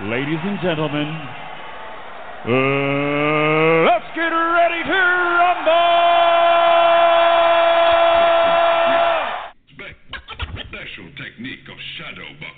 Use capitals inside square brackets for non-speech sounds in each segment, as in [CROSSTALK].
Ladies and gentlemen, uh, let's get ready to rumble! Special technique of shadow boxing.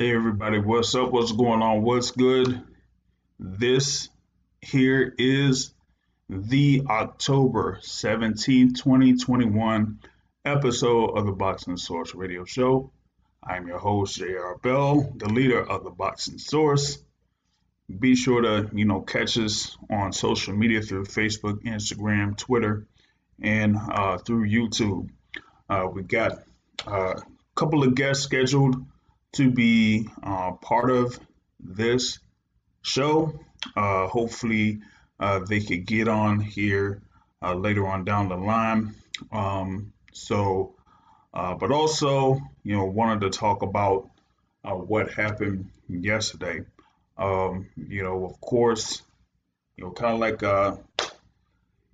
Hey everybody, what's up? What's going on? What's good? This here is the October 17, 2021 episode of the Boxing Source Radio Show. I'm your host, J.R. Bell, the leader of the Boxing Source. Be sure to, you know, catch us on social media through Facebook, Instagram, Twitter, and uh, through YouTube. Uh, we got uh, a couple of guests scheduled to be uh, part of this show. Uh, hopefully, uh, they could get on here uh, later on down the line. Um, so, uh, but also, you know, wanted to talk about uh, what happened yesterday. Um, you know, of course, you know, kind of like,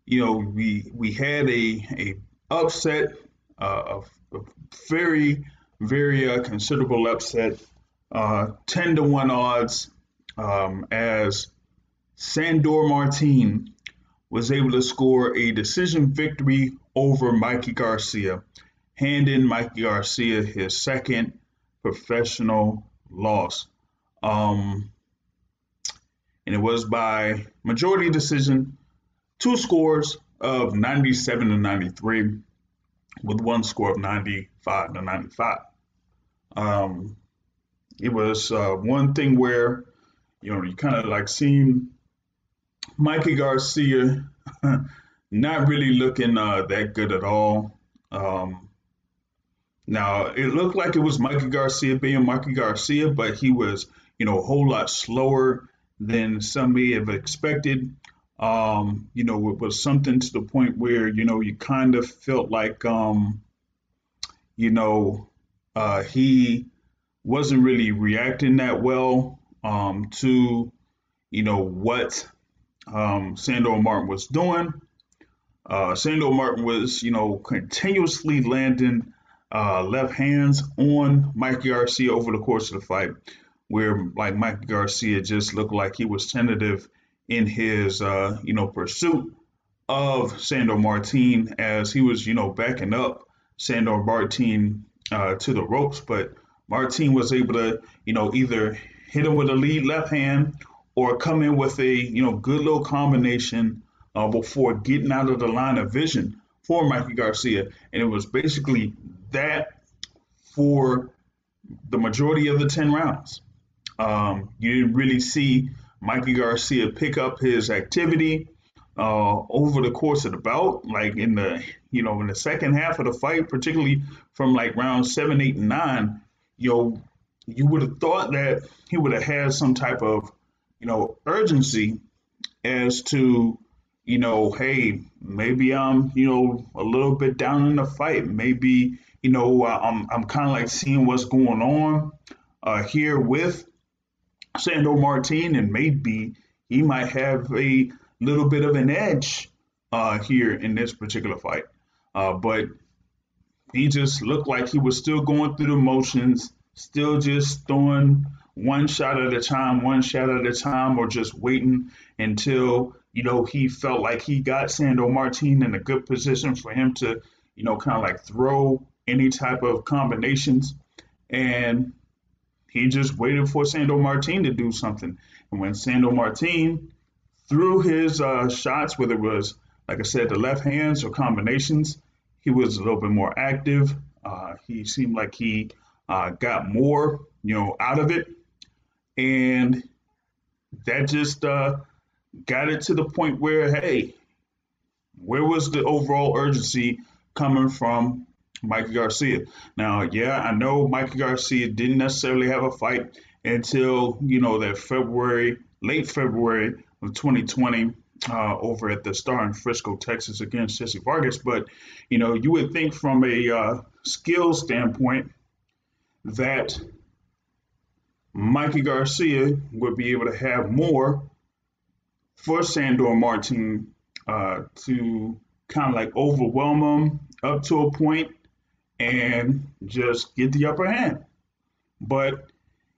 you know, we we had a a upset, a, a very very uh, considerable upset, uh, 10 to 1 odds, um, as Sandor Martin was able to score a decision victory over Mikey Garcia, handing Mikey Garcia his second professional loss. Um, and it was by majority decision, two scores of 97 to 93 with one score of 95 to 95. Um, it was uh, one thing where, you know, you kind of like seen Mikey Garcia [LAUGHS] not really looking uh, that good at all. Um, now, it looked like it was Mikey Garcia being Mikey Garcia, but he was, you know, a whole lot slower than some may have expected. Um, you know, it was something to the point where, you know, you kind of felt like, um, you know, uh, he wasn't really reacting that well um, to, you know, what um, Sandor Martin was doing. Uh, Sandor Martin was, you know, continuously landing uh, left hands on Mikey Garcia over the course of the fight, where like Mikey Garcia just looked like he was tentative in his, uh, you know, pursuit of Sandor Martin as he was, you know, backing up Sandor Martin uh, to the ropes. But Martin was able to, you know, either hit him with a lead left hand or come in with a, you know, good little combination uh, before getting out of the line of vision for Mikey Garcia. And it was basically that for the majority of the 10 rounds. Um, you didn't really see Mikey Garcia pick up his activity uh, over the course of the bout, like in the you know in the second half of the fight, particularly from like round seven, eight, and nine. You know, you would have thought that he would have had some type of you know urgency as to you know, hey, maybe I'm you know a little bit down in the fight, maybe you know I'm I'm kind of like seeing what's going on uh, here with Sandor Martin, and maybe he might have a little bit of an edge uh, here in this particular fight. Uh, but he just looked like he was still going through the motions, still just throwing one shot at a time, one shot at a time, or just waiting until you know he felt like he got Sandor Martin in a good position for him to, you know, kind of like throw any type of combinations. And he just waited for Sandor Martin to do something. And when Sandor Martin threw his uh, shots, whether it was, like I said, the left hands or combinations, he was a little bit more active. Uh, he seemed like he uh, got more, you know, out of it. And that just uh, got it to the point where, hey, where was the overall urgency coming from Mikey Garcia. Now, yeah, I know Mikey Garcia didn't necessarily have a fight until, you know, that February, late February of 2020 uh, over at the Star in Frisco, Texas against Jessie Vargas. But, you know, you would think from a uh, skill standpoint that Mikey Garcia would be able to have more for Sandor Martin uh, to kind of like overwhelm him up to a point and just get the upper hand. But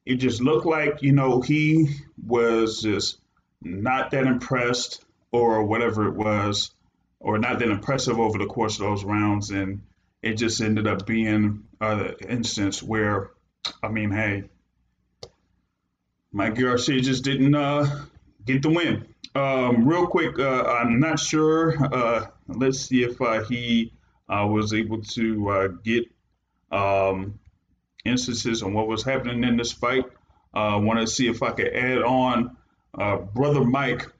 it just looked like, you know, he was just not that impressed or whatever it was, or not that impressive over the course of those rounds. And it just ended up being an instance where, I mean, hey, Mike Garcia just didn't uh, get the win. Um, real quick, uh, I'm not sure. Uh, let's see if uh, he uh, was able to uh, get um, instances on what was happening in this fight. I want to see if I could add on Brother Mike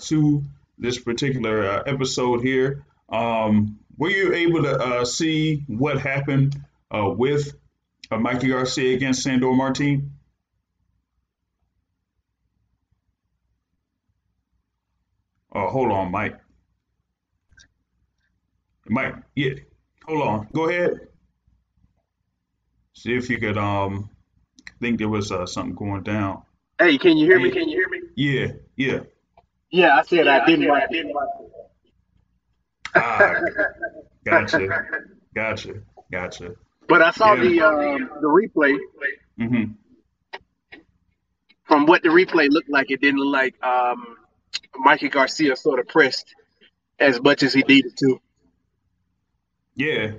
to this particular episode here. Um, were you able to see what happened with Mikey Garcia against Sandor Martin? Oh, hold on, Mike. Mike, yeah, hold on. Go ahead. See if you could. Um, I think there was uh, something going down. Hey, can you hear me? Can you hear me? Yeah, yeah. Yeah, I said I didn't watch it. Ah, gotcha, gotcha, gotcha. But I saw Yeah. the um, the replay. hmm From what the replay looked like, it didn't look like um, Mikey Garcia sort of pressed as much as he needed to. Yeah,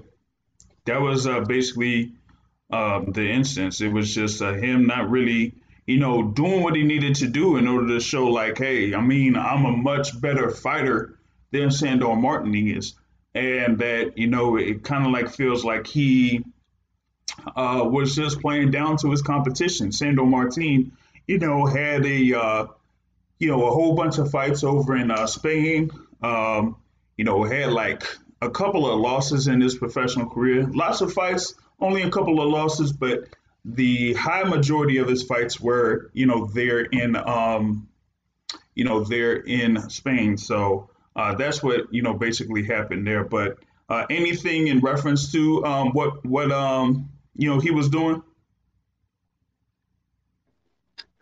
that was uh, basically um, the instance. It was just uh, him not really, you know, doing what he needed to do in order to show, like, hey, I mean, I'm a much better fighter than Sandor Martin is, and that you know, it kind of like feels like he uh, was just playing down to his competition. Sandor Martin, you know, had a uh, you know a whole bunch of fights over in uh, Spain. Um, you know, had like a couple of losses in his professional career. Lots of fights, only a couple of losses, but the high majority of his fights were, you know, there in, um, you know, there in Spain. So uh, that's what you know basically happened there. But uh, anything in reference to um, what what um, you know he was doing?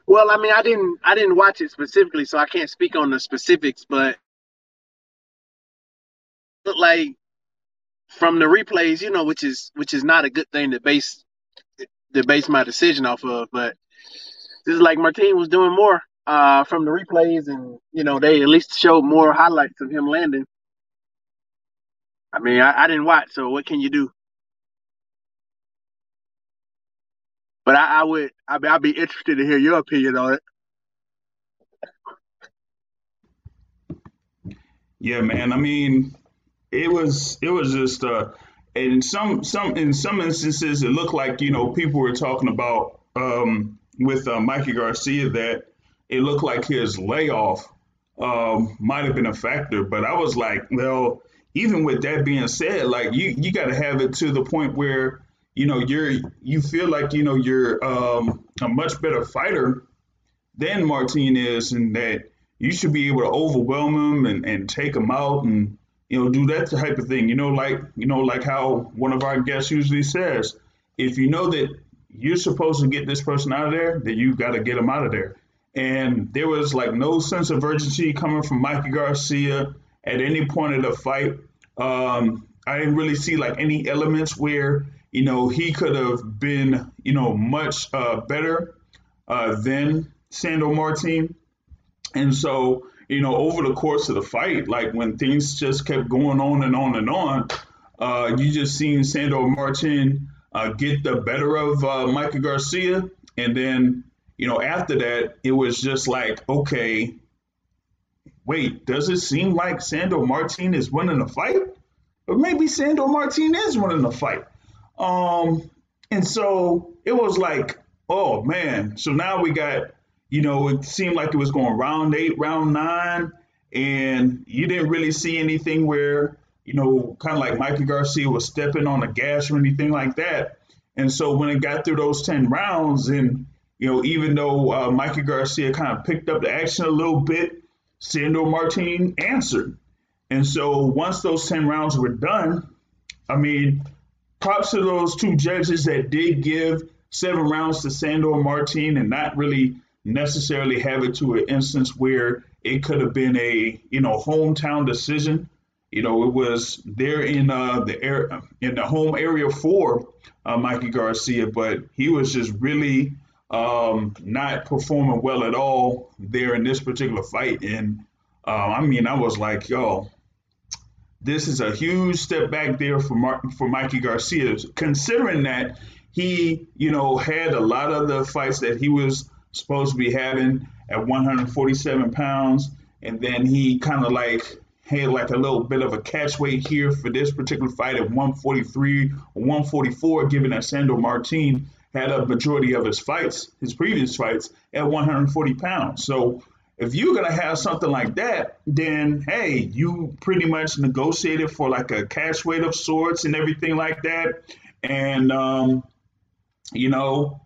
Well, I mean, I didn't I didn't watch it specifically, so I can't speak on the specifics. But like from the replays, you know, which is which is not a good thing to base to base my decision off of. But this is like Martin was doing more uh, from the replays, and you know, they at least showed more highlights of him landing. I mean, I, I didn't watch, so what can you do? But I, I would, be, I'd be interested to hear your opinion on it. Yeah, man. I mean, it was it was just uh in some some in some instances it looked like you know people were talking about um with uh, Mikey Garcia that it looked like his layoff um might have been a factor. But I was like well even with that being said like you you got to have it to the point where you know you're you feel like you know you're um a much better fighter than Martinez, and that you should be able to overwhelm him and, and take him out and you know do that type of thing. You know like you know like how one of our guests usually says if you know that you're supposed to get this person out of there then you got to get them out of there. And there was like no sense of urgency coming from Mikey Garcia at any point of the fight. Um, I didn't really see like any elements where you know he could have been you know much uh, better uh, than Sandor Martin. And so, you know, over the course of the fight, like when things just kept going on and on and on, uh, you just seen Sandor Martin uh, get the better of uh, Mikey Garcia. And then, you know, after that, it was just like, okay, wait, does it seem like Sandor Martin is winning the fight? Or maybe Sandor Martin is winning the fight. Um, and so it was like, oh man. So now we got you know, it seemed like it was going round eight, round nine, and you didn't really see anything where, you know, kind of like Mikey Garcia was stepping on the gas or anything like that. And so when it got through those 10 rounds, and, you know, even though uh, Mikey Garcia kind of picked up the action a little bit, Sandor Martin answered. And so once those 10 rounds were done, I mean, props to those two judges that did give seven rounds to Sandor Martin and not really necessarily have it to an instance where it could have been a you know hometown decision. You know, it was there in uh, the air in the home area for uh, Mikey Garcia, but he was just really um, not performing well at all there in this particular fight. And uh, I mean, I was like, yo, this is a huge step back there for Mar- for Mikey Garcia, considering that he, you know, had a lot of the fights that he was supposed to be having at 147 pounds, and then he kind of like had like a little bit of a catch weight here for this particular fight at 143 or 144, given that Sandor Martin had a majority of his fights, his previous fights, at 140 pounds. So if you're gonna have something like that, then hey, you pretty much negotiated for like a catch weight of sorts and everything like that. And um, you know,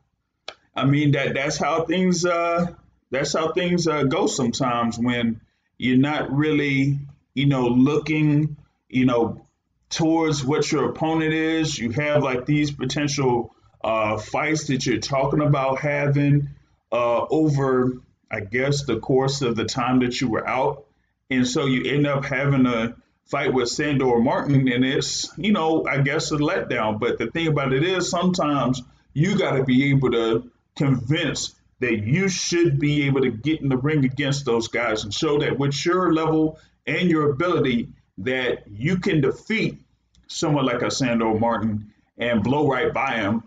I mean that that's how things uh that's how things uh, go sometimes when you're not really, you know, looking, you know, towards what your opponent is. You have like these potential uh, fights that you're talking about having uh, over, I guess, the course of the time that you were out. And so you end up having a fight with Sandor Martin, and it's, you know, I guess a letdown. But the thing about it is sometimes you got to be able to convince that you should be able to get in the ring against those guys and show that with your level and your ability that you can defeat someone like a Sandor Martin and blow right by him.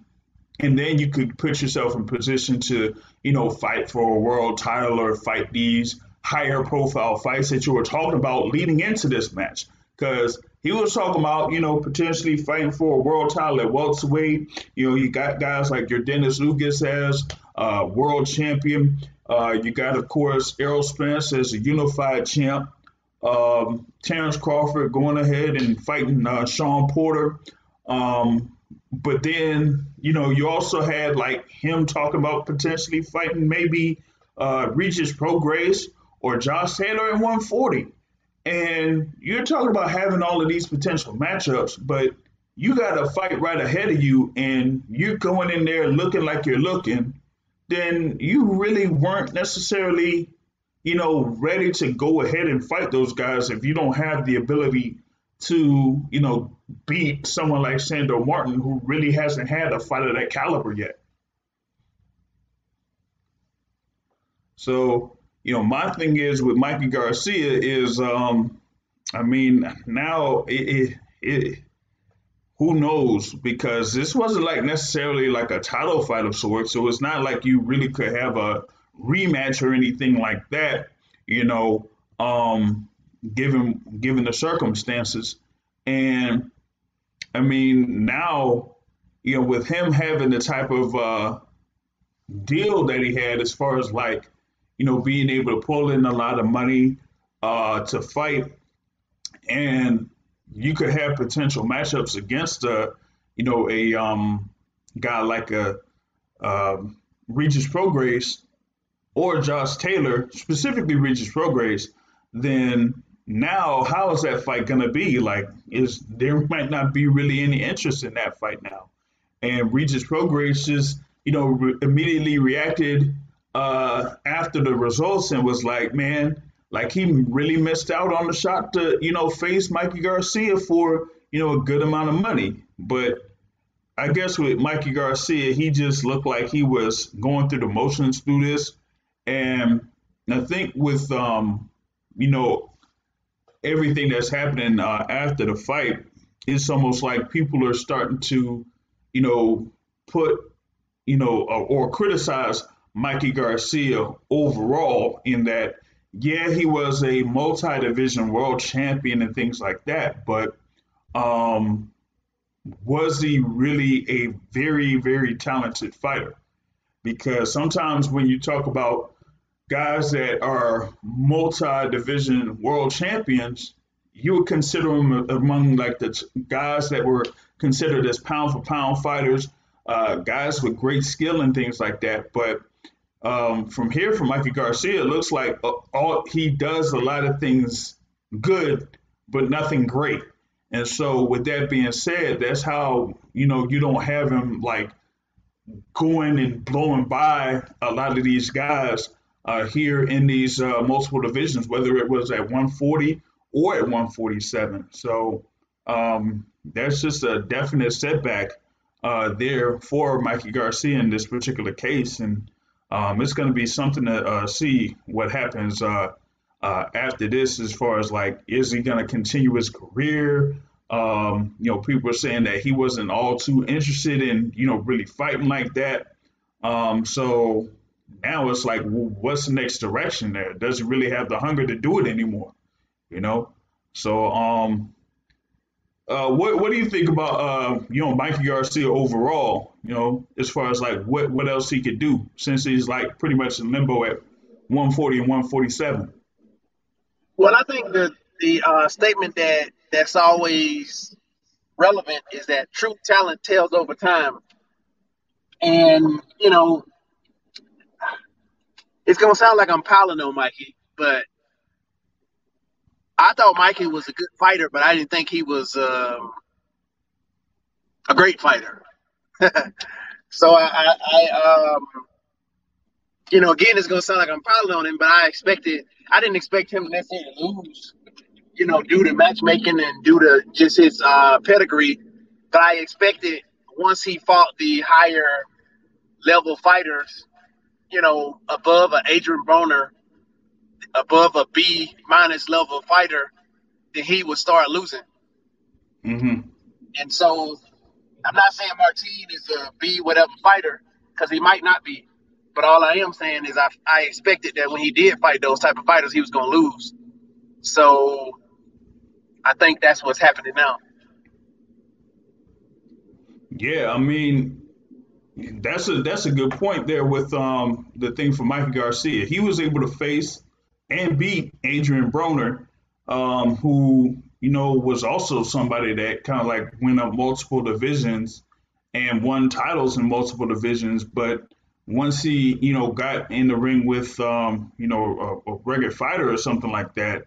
And then you could put yourself in position to, you know, fight for a world title or fight these higher profile fights that you were talking about leading into this match. Because he was talking about, you know, potentially fighting for a world title at welterweight. You know, you got guys like Yordenis Ugas as uh, world champion. Uh, you got, of course, Errol Spence as a unified champ. Um, Terrence Crawford going ahead and fighting uh, Sean Porter. Um, but then, you know, you also had like him talking about potentially fighting maybe uh, Regis Prograis or Josh Taylor at 140. And you're talking about having all of these potential matchups, but you got a fight right ahead of you, and you're going in there looking like you're looking, then you really weren't necessarily, you know, ready to go ahead and fight those guys if you don't have the ability to, you know, beat someone like Sandor Martin, who really hasn't had a fight of that caliber yet. So, you know, my thing is with Mikey Garcia is, um, I mean, now it, it, it who knows? Because this wasn't like necessarily like a title fight of sorts. So it's not like you really could have a rematch or anything like that, you know, um, given given the circumstances. And I mean, now, you know, with him having the type of uh, deal that he had as far as like, you know, being able to pull in a lot of money uh, to fight and you could have potential matchups against a, you know, a um, guy like a um, Regis Prograis or Josh Taylor, specifically Regis Prograis, then now how is that fight going to be? Like, is there might not be really any interest in that fight now, and Regis Prograis just, you know, re- immediately reacted uh, after the results and was like, man like he really missed out on the shot to, you know, face Mikey Garcia for, you know, a good amount of money. But I guess with Mikey Garcia, he just looked like he was going through the motions through this. And I think with, um, you know, everything that's happening uh, after the fight, it's almost like people are starting to, you know, put, you know, or, or criticize Mikey Garcia overall in that yeah, he was a multi-division world champion and things like that, but um, was he really a very, very talented fighter? Because sometimes when you talk about guys that are multi-division world champions, you would consider them among like the guys that were considered as pound for pound fighters, uh, guys with great skill and things like that. But um, from here, from Mikey Garcia, it looks like uh, all he does a lot of things good, but nothing great. And so, with that being said, that's how you know you don't have him like going and blowing by a lot of these guys uh, here in these uh, multiple divisions, whether it was at 140 or at 147. So um, that's just a definite setback uh, there for Mikey Garcia in this particular case, and um, it's going to be something to uh, see what happens uh, uh, after this, as far as like, is he going to continue his career? Um, you know, people are saying that he wasn't all too interested in, you know, really fighting like that. Um, so now it's like, what's the next direction there? Does he really have the hunger to do it anymore? You know? So, um, uh, what what do you think about uh, you know Mikey Garcia overall? You know, as far as like what what else he could do since he's like pretty much in limbo at 140 and 147. Well, I think the the uh, statement that that's always relevant is that true talent tells over time, and you know, it's gonna sound like I'm piling on Mikey, but I thought Mikey was a good fighter, but I didn't think he was um, a great fighter. [LAUGHS] so I, I, I um, you know, again, it's gonna sound like I'm piling on him, but I expected, I didn't expect him to necessarily lose, you know, due to matchmaking and due to just his uh, pedigree. But I expected once he fought the higher level fighters, you know, above an Adrian Broner, above a B minus level fighter, then he would start losing. Mm-hmm. And so I'm not saying Martin is a B whatever fighter because he might not be. But all I am saying is I, I expected that when he did fight those type of fighters, he was going to lose. So I think that's what's happening now. Yeah, I mean, that's a that's a good point there with um the thing for Mikey Garcia. He was able to face and beat Adrian Broner, um, who you know was also somebody that kind of like went up multiple divisions and won titles in multiple divisions. But once he you know got in the ring with um, you know a, a regular fighter or something like that,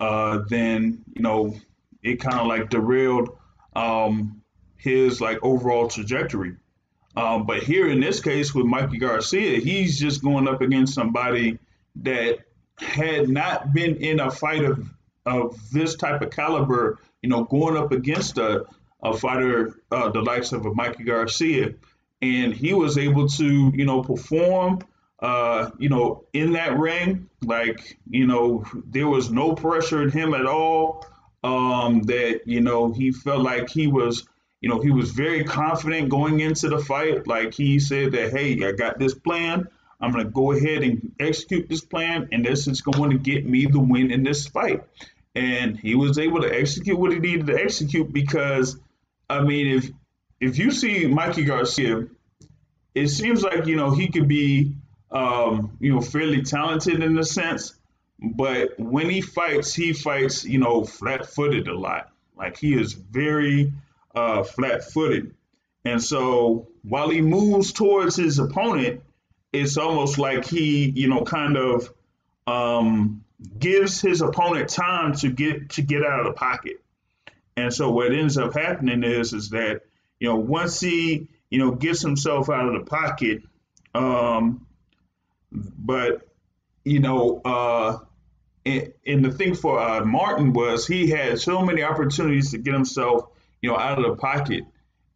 uh, then you know it kind of like derailed um, his like overall trajectory. Um, but here in this case with Mikey Garcia, he's just going up against somebody that had not been in a fight of of this type of caliber, you know, going up against a, a fighter uh, the likes of a Mikey Garcia, and he was able to, you know, perform, uh, you know, in that ring. Like, you know, there was no pressure in him at all. Um, that you know, he felt like he was, you know, he was very confident going into the fight. Like he said that, hey, I got this plan. I'm going to go ahead and execute this plan, and this is going to get me the win in this fight. And he was able to execute what he needed to execute because, I mean, if if you see Mikey Garcia, it seems like you know he could be, um, you know, fairly talented in a sense, but when he fights, he fights, you know, flat-footed a lot. Like he is very uh, flat-footed, and so while he moves towards his opponent, it's almost like he, you know, kind of um, gives his opponent time to get to get out of the pocket. And so what ends up happening is is that you know once he you know gets himself out of the pocket, um, but you know, uh, and, the thing for uh, Martin was he had so many opportunities to get himself you know out of the pocket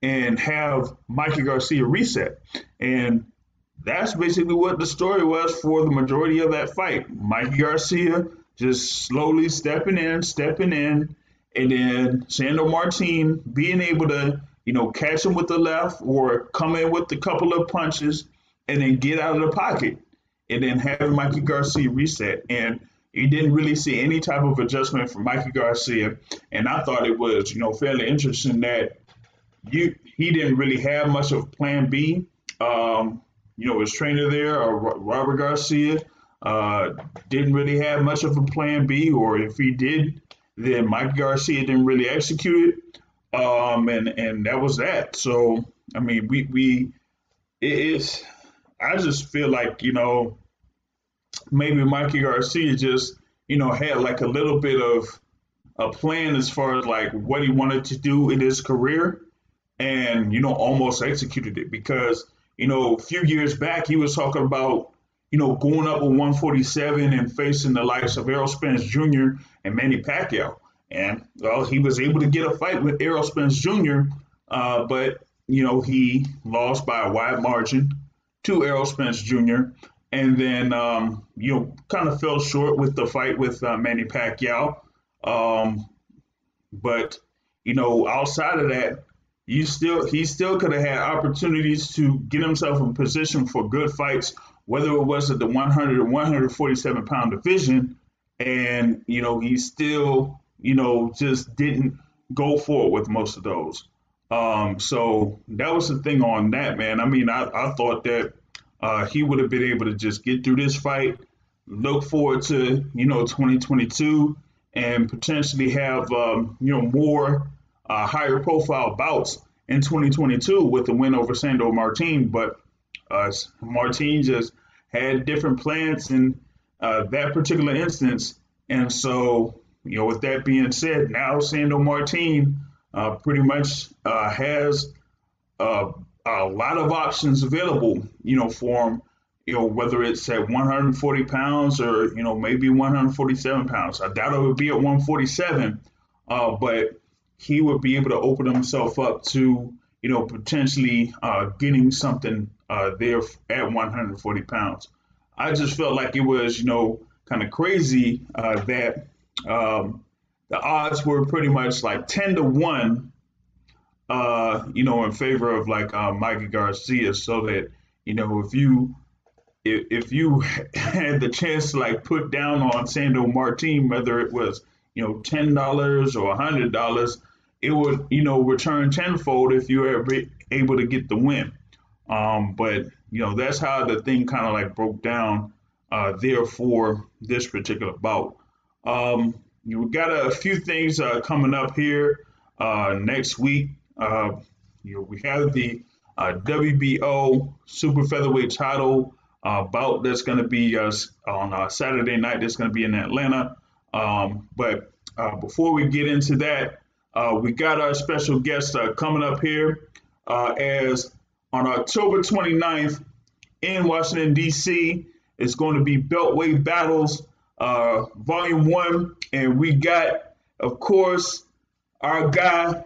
and have Mikey Garcia reset. And that's basically what the story was for the majority of that fight. Mikey Garcia just slowly stepping in, stepping in, and then Sandor Martin being able to, you know, catch him with the left or come in with a couple of punches and then get out of the pocket and then having Mikey Garcia reset. And you didn't really see any type of adjustment from Mikey Garcia. And I thought it was, you know, fairly interesting that you he didn't really have much of plan B. Um, you know, his trainer there, uh, Robert Garcia, uh, didn't really have much of a plan B, or if he did, then Mike Garcia didn't really execute it, um, and and that was that. So I mean, we we it is. I just feel like you know maybe Mikey Garcia just you know had like a little bit of a plan as far as like what he wanted to do in his career, and you know almost executed it because you know a few years back he was talking about you know going up with 147 and facing the likes of Errol Spence Jr. and Manny Pacquiao, and well he was able to get a fight with Errol Spence Jr. Uh, but you know he lost by a wide margin to Errol Spence Jr. And then, um, you know, kind of fell short with the fight with uh, Manny Pacquiao. Um, but, you know, outside of that, you still he still could have had opportunities to get himself in position for good fights, whether it was at the 100 or 147 pound division. And, you know, he still, you know, just didn't go for it with most of those. Um, so that was the thing on that, man. I mean, I, I thought that uh, he would have been able to just get through this fight, look forward to you know 2022, and potentially have um, you know more uh, higher profile bouts in 2022 with the win over Sandor Martin. But uh, Martin just had different plans in uh, that particular instance, and so you know with that being said, now Sandor Martin uh, pretty much uh, has uh, a lot of options available, you know, for him, you know, whether it's at 140 pounds or, you know, maybe 147 pounds. I doubt it would be at 147, uh, but he would be able to open himself up to, you know, potentially uh, getting something uh, there at 140 pounds. I just felt like it was, you know, kind of crazy uh, that um, the odds were pretty much like 10 to 1 uh, you know, in favor of like uh, Mikey Garcia, so that you know if you if, if you [LAUGHS] had the chance to like put down on Sandor Martin, whether it was you know ten dollars or a hundred dollars, it would you know return tenfold if you were able to get the win. Um, but you know that's how the thing kind of like broke down uh, there for this particular bout. Um, we got a few things uh, coming up here uh, next week. Uh, you know, we have the uh, WBO super featherweight title uh, bout that's going to be on Saturday night. That's going to be in Atlanta. Um, but before we get into that, we got our special guest coming up here as on October 29th in Washington, D.C. It's going to be Beltway Battles Volume 1. And we got, of course, our guy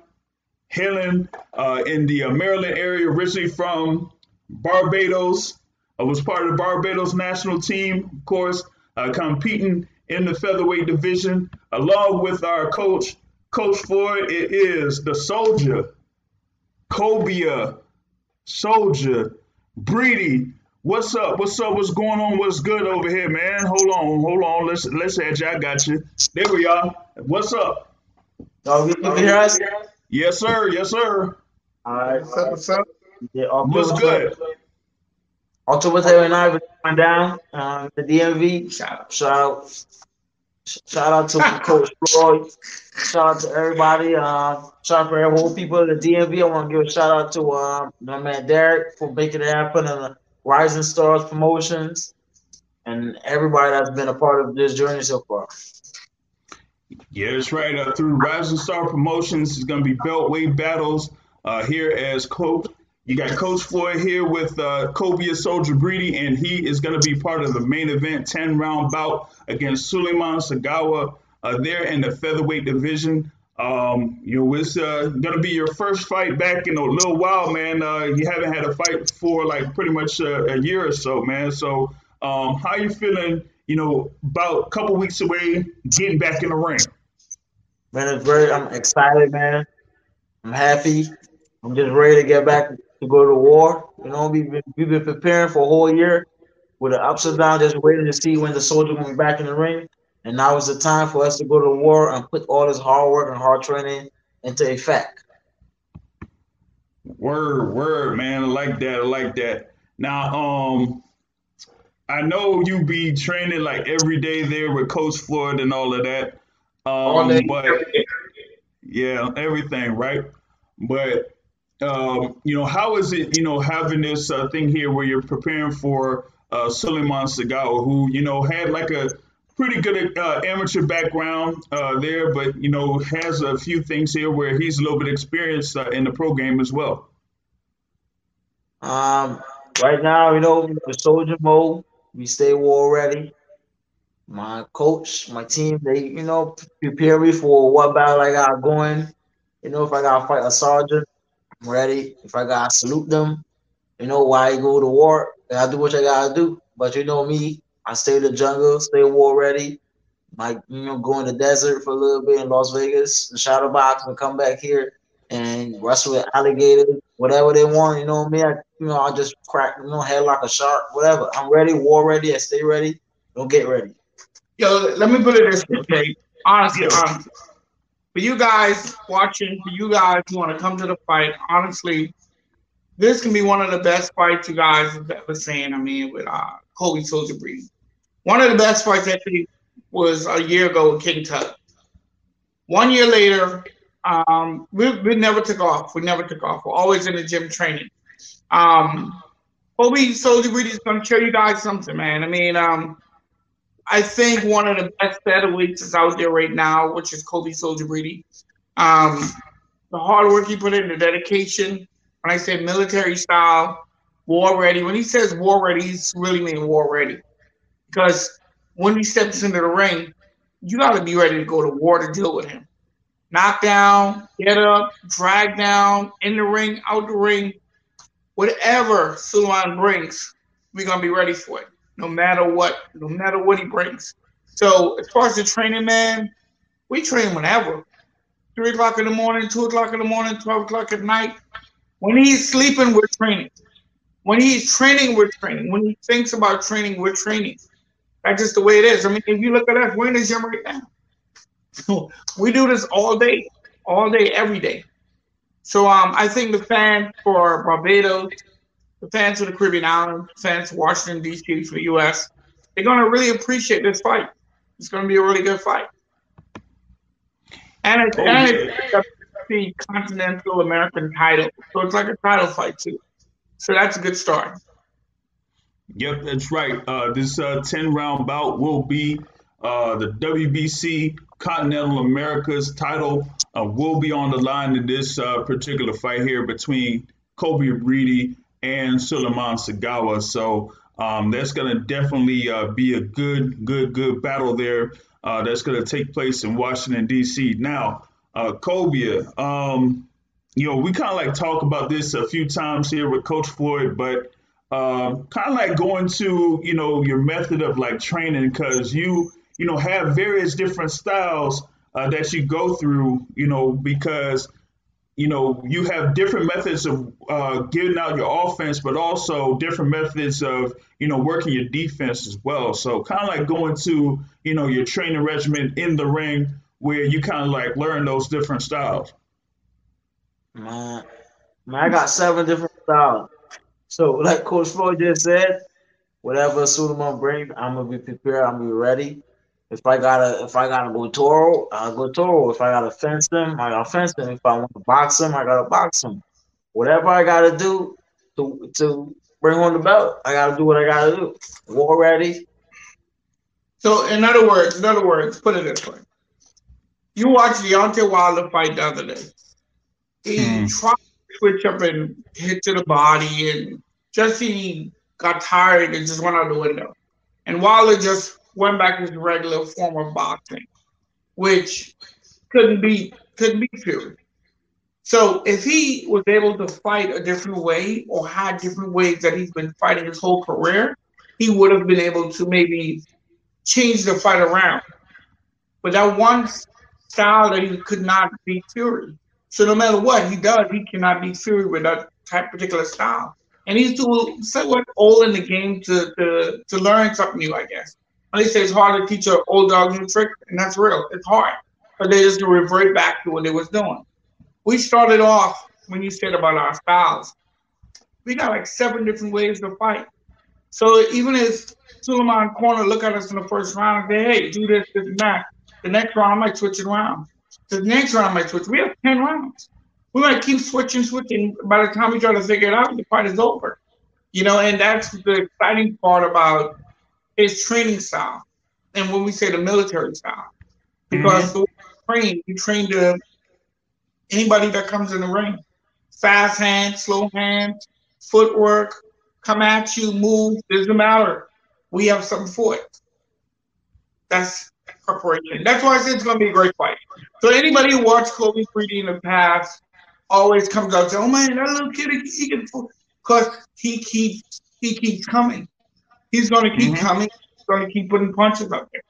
Helen, uh, in the uh, Maryland area, originally from Barbados. I was part of the Barbados national team, of course, uh, competing in the featherweight division, along with our coach, Coach Floyd. It is the soldier, Cobia, soldier, Breedy. What's up? What's up? What's going on? What's good over here, man? Hold on, hold on. Let's let's have you. I got you. There we are. What's up? Oh, you can hear us? Yes, sir. Yes, sir. All right. What's up? What's up? Yeah, October What's good? October 29th, we're going down. Um, the DMV. Shout out. Shout out. Shout out to [LAUGHS] Coach Floyd. Shout out to everybody. Uh, shout out for all people in the DMV. I want to give a shout out to um, my man Derek for making it happen and the Rising Stars Promotions and everybody that's been a part of this journey so far. Yeah, that's right. Uh, through Rising Star Promotions, it's going to be Beltway battles uh, here as coach. You got Coach Floyd here with uh, Cobia Soldier Breedy, and he is going to be part of the main event 10 round bout against Sulaiman Segawa uh, there in the featherweight division. Um, you know, it's uh, going to be your first fight back in a little while, man. Uh, you haven't had a fight for like pretty much uh, a year or so, man. So, um, how you feeling? You know, about a couple weeks away, getting back in the ring. Man, it's very. I'm excited, man. I'm happy. I'm just ready to get back to go to war. You know, we've been, we've been preparing for a whole year with the ups and downs, just waiting to see when the soldier will be back in the ring. And now is the time for us to go to war and put all this hard work and hard training into effect. Word, word, man. I like that. I like that. Now, um, I know you be training like every day there with Coach Floyd and all of that. All Um, day, but every day. yeah, everything, right? But um, you know, how is it, you know, having this uh, thing here where you're preparing for uh, Sulaiman Segawa, who you know had like a pretty good uh, amateur background uh, there, but you know has a few things here where he's a little bit experienced uh, in the pro game as well. Um, right now, you know, the soldier mode, we stay war ready. My coach, my team, they, you know, prepare me for what battle I got going. You know, if I gotta fight a sergeant, Ready. If I gotta salute them, you know, why I go to war, I do what I gotta do. But you know me, I stay in the jungle, stay war ready. Like, you know, go in the desert for a little bit in Las Vegas, the shadow box, and come back here and wrestle with alligators, whatever they want. You know me, I, you know, I just crack, you know, head like a shark, whatever. I'm ready, war ready. I stay ready. Don't get ready. Yo, let me put it this way, okay? Honestly, honestly. For you guys watching, for you guys who want to come to the fight, honestly, this can be one of the best fights you guys have ever seen. I mean, with uh, Kobe Soldier Breed. One of the best fights actually was a year ago with King Tut. One year later, um, we, we never took off. We never took off. We're always in the gym training. Um, Kobe Soldier Breed is going to show you guys something, man. I mean, um, I think one of the best featherweights is out there right now, which is Kobe Soldier Breedy. Um, the hard work he put in, the dedication. When I say military style, war ready. When he says war ready, he's really mean war ready. Because when he steps into the ring, you got to be ready to go to war to deal with him. Knock down, get up, drag down, in the ring, out the ring, whatever Sulaiman brings, we're gonna be ready for it, no matter what, no matter what he brings. So as far as the training, man, we train whenever. Three o'clock in the morning, two o'clock in the morning, twelve o'clock at night. When he's sleeping, we're training. When he's training, we're training. When he thinks about training, we're training. That's just the way it is. I mean, if you look at us, we're in the gym right now. [LAUGHS] we do this all day, all day, every day. So um, I think the fan for Barbados, fans of the Caribbean islands, fans of Washington D.C. for the U.S., they're gonna really appreciate this fight. It's gonna be a really good fight, and it's, Oh, and it's the Continental American title, so it's like a title fight too. So that's a good start. Yep, that's right. Uh, this uh, 10 round bout will be uh, the WBC Continental Americas title uh, will be on the line in this uh, particular fight here between Kobe Breedy and Sulaiman Segawa. So um, that's going to definitely uh, be a good, good, good battle there. Uh, that's going to take place in Washington D.C. Now, uh, Kobe, um, you know, we kind of like talk about this a few times here with Coach Floyd, but um, kind of like going to you know your method of like training because you you know have various different styles uh, that you go through you know because you know you have different methods of uh, getting out your offense but also different methods of you know working your defense as well so kind of like going to you know your training regimen in the ring where you kind of like learn those different styles Man, man, I got seven different styles. So, like Coach Floyd just said, whatever Sulaiman brings, I'm gonna be prepared. I'm gonna be ready. If I gotta, if I gotta go Toro, I'll go Toro. If I gotta fence them, I gotta fence them. If I want to box them, I gotta box them. Whatever I gotta do to to bring on the belt, I gotta do what I gotta do. War ready. So in other words, in other words, put it this way. You watched Deontay Wilder fight the other day. He Hmm. tried to switch up and hit to the body and Jesse he got tired and just went out the window. And Wilder just went back to his regular form of boxing, which couldn't be couldn't beat Fury. So if he was able to fight a different way or had different ways that he's been fighting his whole career, he would have been able to maybe change the fight around. But that one style that he could not beat Fury. So no matter what he does, he cannot beat Fury with that type particular style. And he's too somewhat old in the game to, to, to learn something new, I guess. At least it's hard to teach an old dog new trick, and that's real. It's hard. But they just revert back to what they was doing. We started off when you said about our styles. We got like seven different ways to fight. So even if Sulaiman Corner look at us in the first round and say, hey, do this, this, and that, The next round, I might switch it around. The next round, I might switch. We have 10 rounds. We might keep switching, switching. By the time we try to figure it out, the fight is over. You know, and that's the exciting part about his training style. And when we say the military style, because mm-hmm. the way you train, you train to anybody that comes in the ring. Fast hand, slow hand, footwork, come at you, move, doesn't matter. We have something for it. That's preparation. That's why I said it's going to be a great fight. So anybody who watched Kobe Breedy in the past always comes out and says, "Oh man, that little kid, he can," because he keeps he keeps coming. He's going to keep Mhm. coming. He's going to keep putting punches up there.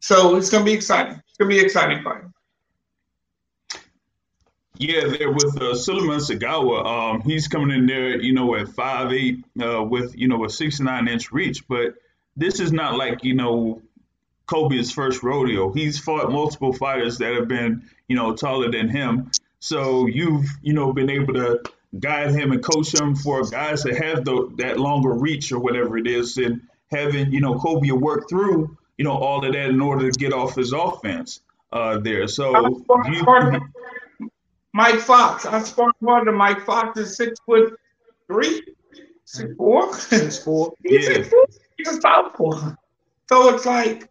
So it's going to be exciting. It's going to be an exciting fight. Yeah, there with uh, Sulaiman Segawa. Um, he's coming in there, you know, at five eight, uh, with you know a sixty nine inch reach. But this is not like you know Kobe's first rodeo. He's fought multiple fighters that have been you know taller than him. So you've you know been able to guide him and coach him for guys that have the, that longer reach or whatever it is, and having you know Kobe work through you know all of that in order to get off his offense uh, there. So do you, Mike Fox. I sparred hard to Mike Fox is six foot three, six four. Six. [LAUGHS] He's Yeah. six foot. He's a southpaw. So it's like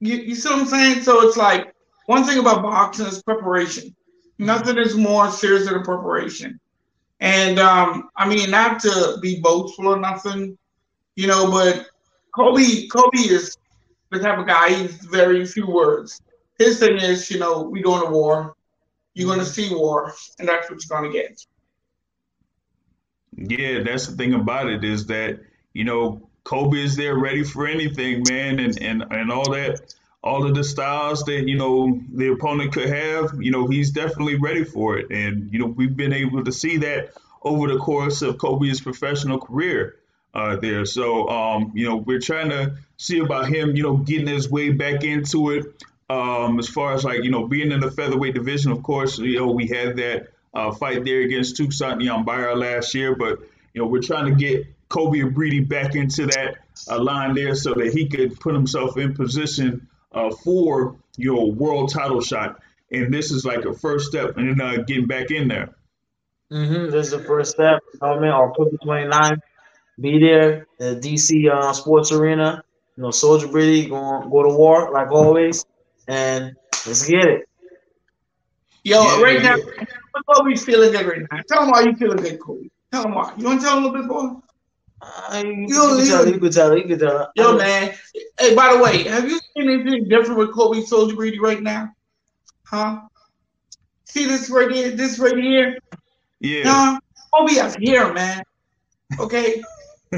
you, you see what I'm saying? So it's like one thing about boxing is preparation. Nothing is more serious than preparation. And um, I mean, not to be boastful or nothing, you know, but Kobe, Kobe is the type of guy. He's very few words. His thing is, you know, we going to war. You're going to see war, and that's what you're going to get. Yeah, that's the thing about it is that you know Kobe is there ready for anything, man, and and and all that, all of the styles that you know the opponent could have, you know, he's definitely ready for it, and you know we've been able to see that over the course of Kobe's professional career uh, there. So um, you know we're trying to see about him, you know, getting his way back into it. Um, as far as like you know being in the featherweight division, of course, you know we had that uh, fight there against Tugstsogt Nyambayar last year, but you know we're trying to get Cobia Breedy back into that uh, line there so that he could put himself in position uh, for your world title shot. And this is like a first step in uh, getting back in there. Mm-hmm. This is the first step. You know what I mean? October 29th, be there at DC uh, Sports Arena. You know, Soldier Breedy going go to war like always, and let's get it. Yo, Yeah, right now, yeah. Kobe's feeling good right now. Tell him why you feeling good, Kobe. Tell him why. You want to tell him a little bit more? Uh, you, you, don't can tell, even- you can tell, you can tell. Yo, man. Hey, by the way, have you seen anything different with Kobe Soldier Breedy right now? Huh? See this right here? This right here? Yeah. Nah, Kobe has hair, man. Okay?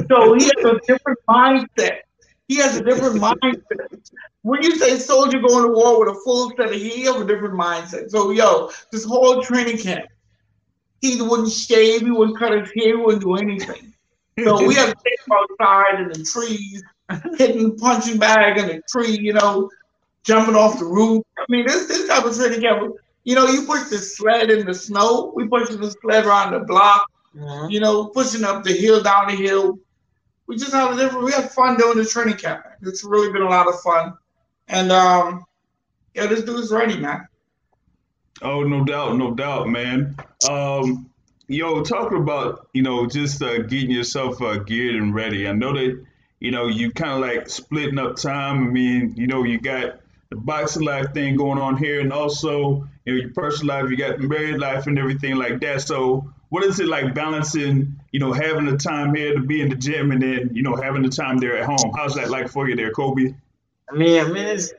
so he has a different mindset. He has a different [LAUGHS] mindset. When you say soldier going to war with a full set of hair, he has a different mindset. So, yo, this whole training camp, he wouldn't shave, he wouldn't cut his hair, he wouldn't do anything. So we have to take outside in the trees, hitting the punching bag in the tree, you know, jumping off the roof. I mean, this this type of training camp, you know, you push the sled in the snow, we pushing the sled around the block, Mhm. you know, pushing up the hill, down the hill. We just have a different. We have fun doing the training camp. It's really been a lot of fun, and um, yeah, this dude's ready, man. Oh, no doubt, no doubt, man. Um, yo, talking about you know just uh, getting yourself uh, geared and ready. I know that you know you kind of like splitting up time. I mean, you know, you got the boxing life thing going on here, and also you know your personal life. You got married life and everything like that. So, what is it like balancing? You know, having the time here to be in the gym, and then you know having the time there at home. How's that like for you there, Kobe? I mean, I mean, it's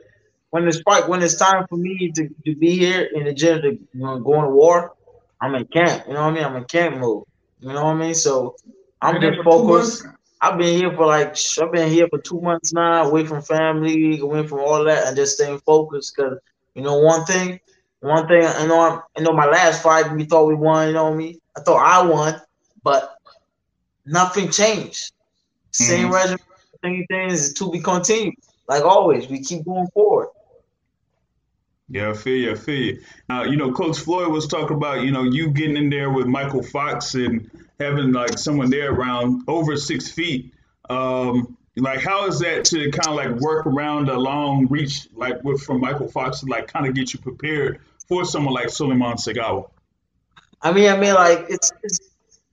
when it's when it's time for me to, to be here in the gym to you know, go war. I'm in camp. You know what I mean? I'm in camp mode. You know what I mean? So I'm just focused. I've been here for like I've been here for two months now, away from family, away from all that, and just staying focused. Cause you know one thing, one thing I know. I'm, I know my last fight we thought we won. You know what I mean? I thought I won, but nothing changed. Same Mhm. regimen, same things to be continued. Like always, we keep going forward. Yeah, I feel you. I feel you. Now, you know, Coach Floyd was talking about, you know, you getting in there with Michael Fox and having like someone there around over six feet. Um, like how is that to kind of like work around a long reach like with from Michael Fox to like kind of get you prepared for someone like Sulaiman Segawa? I mean, I mean, like it's, it's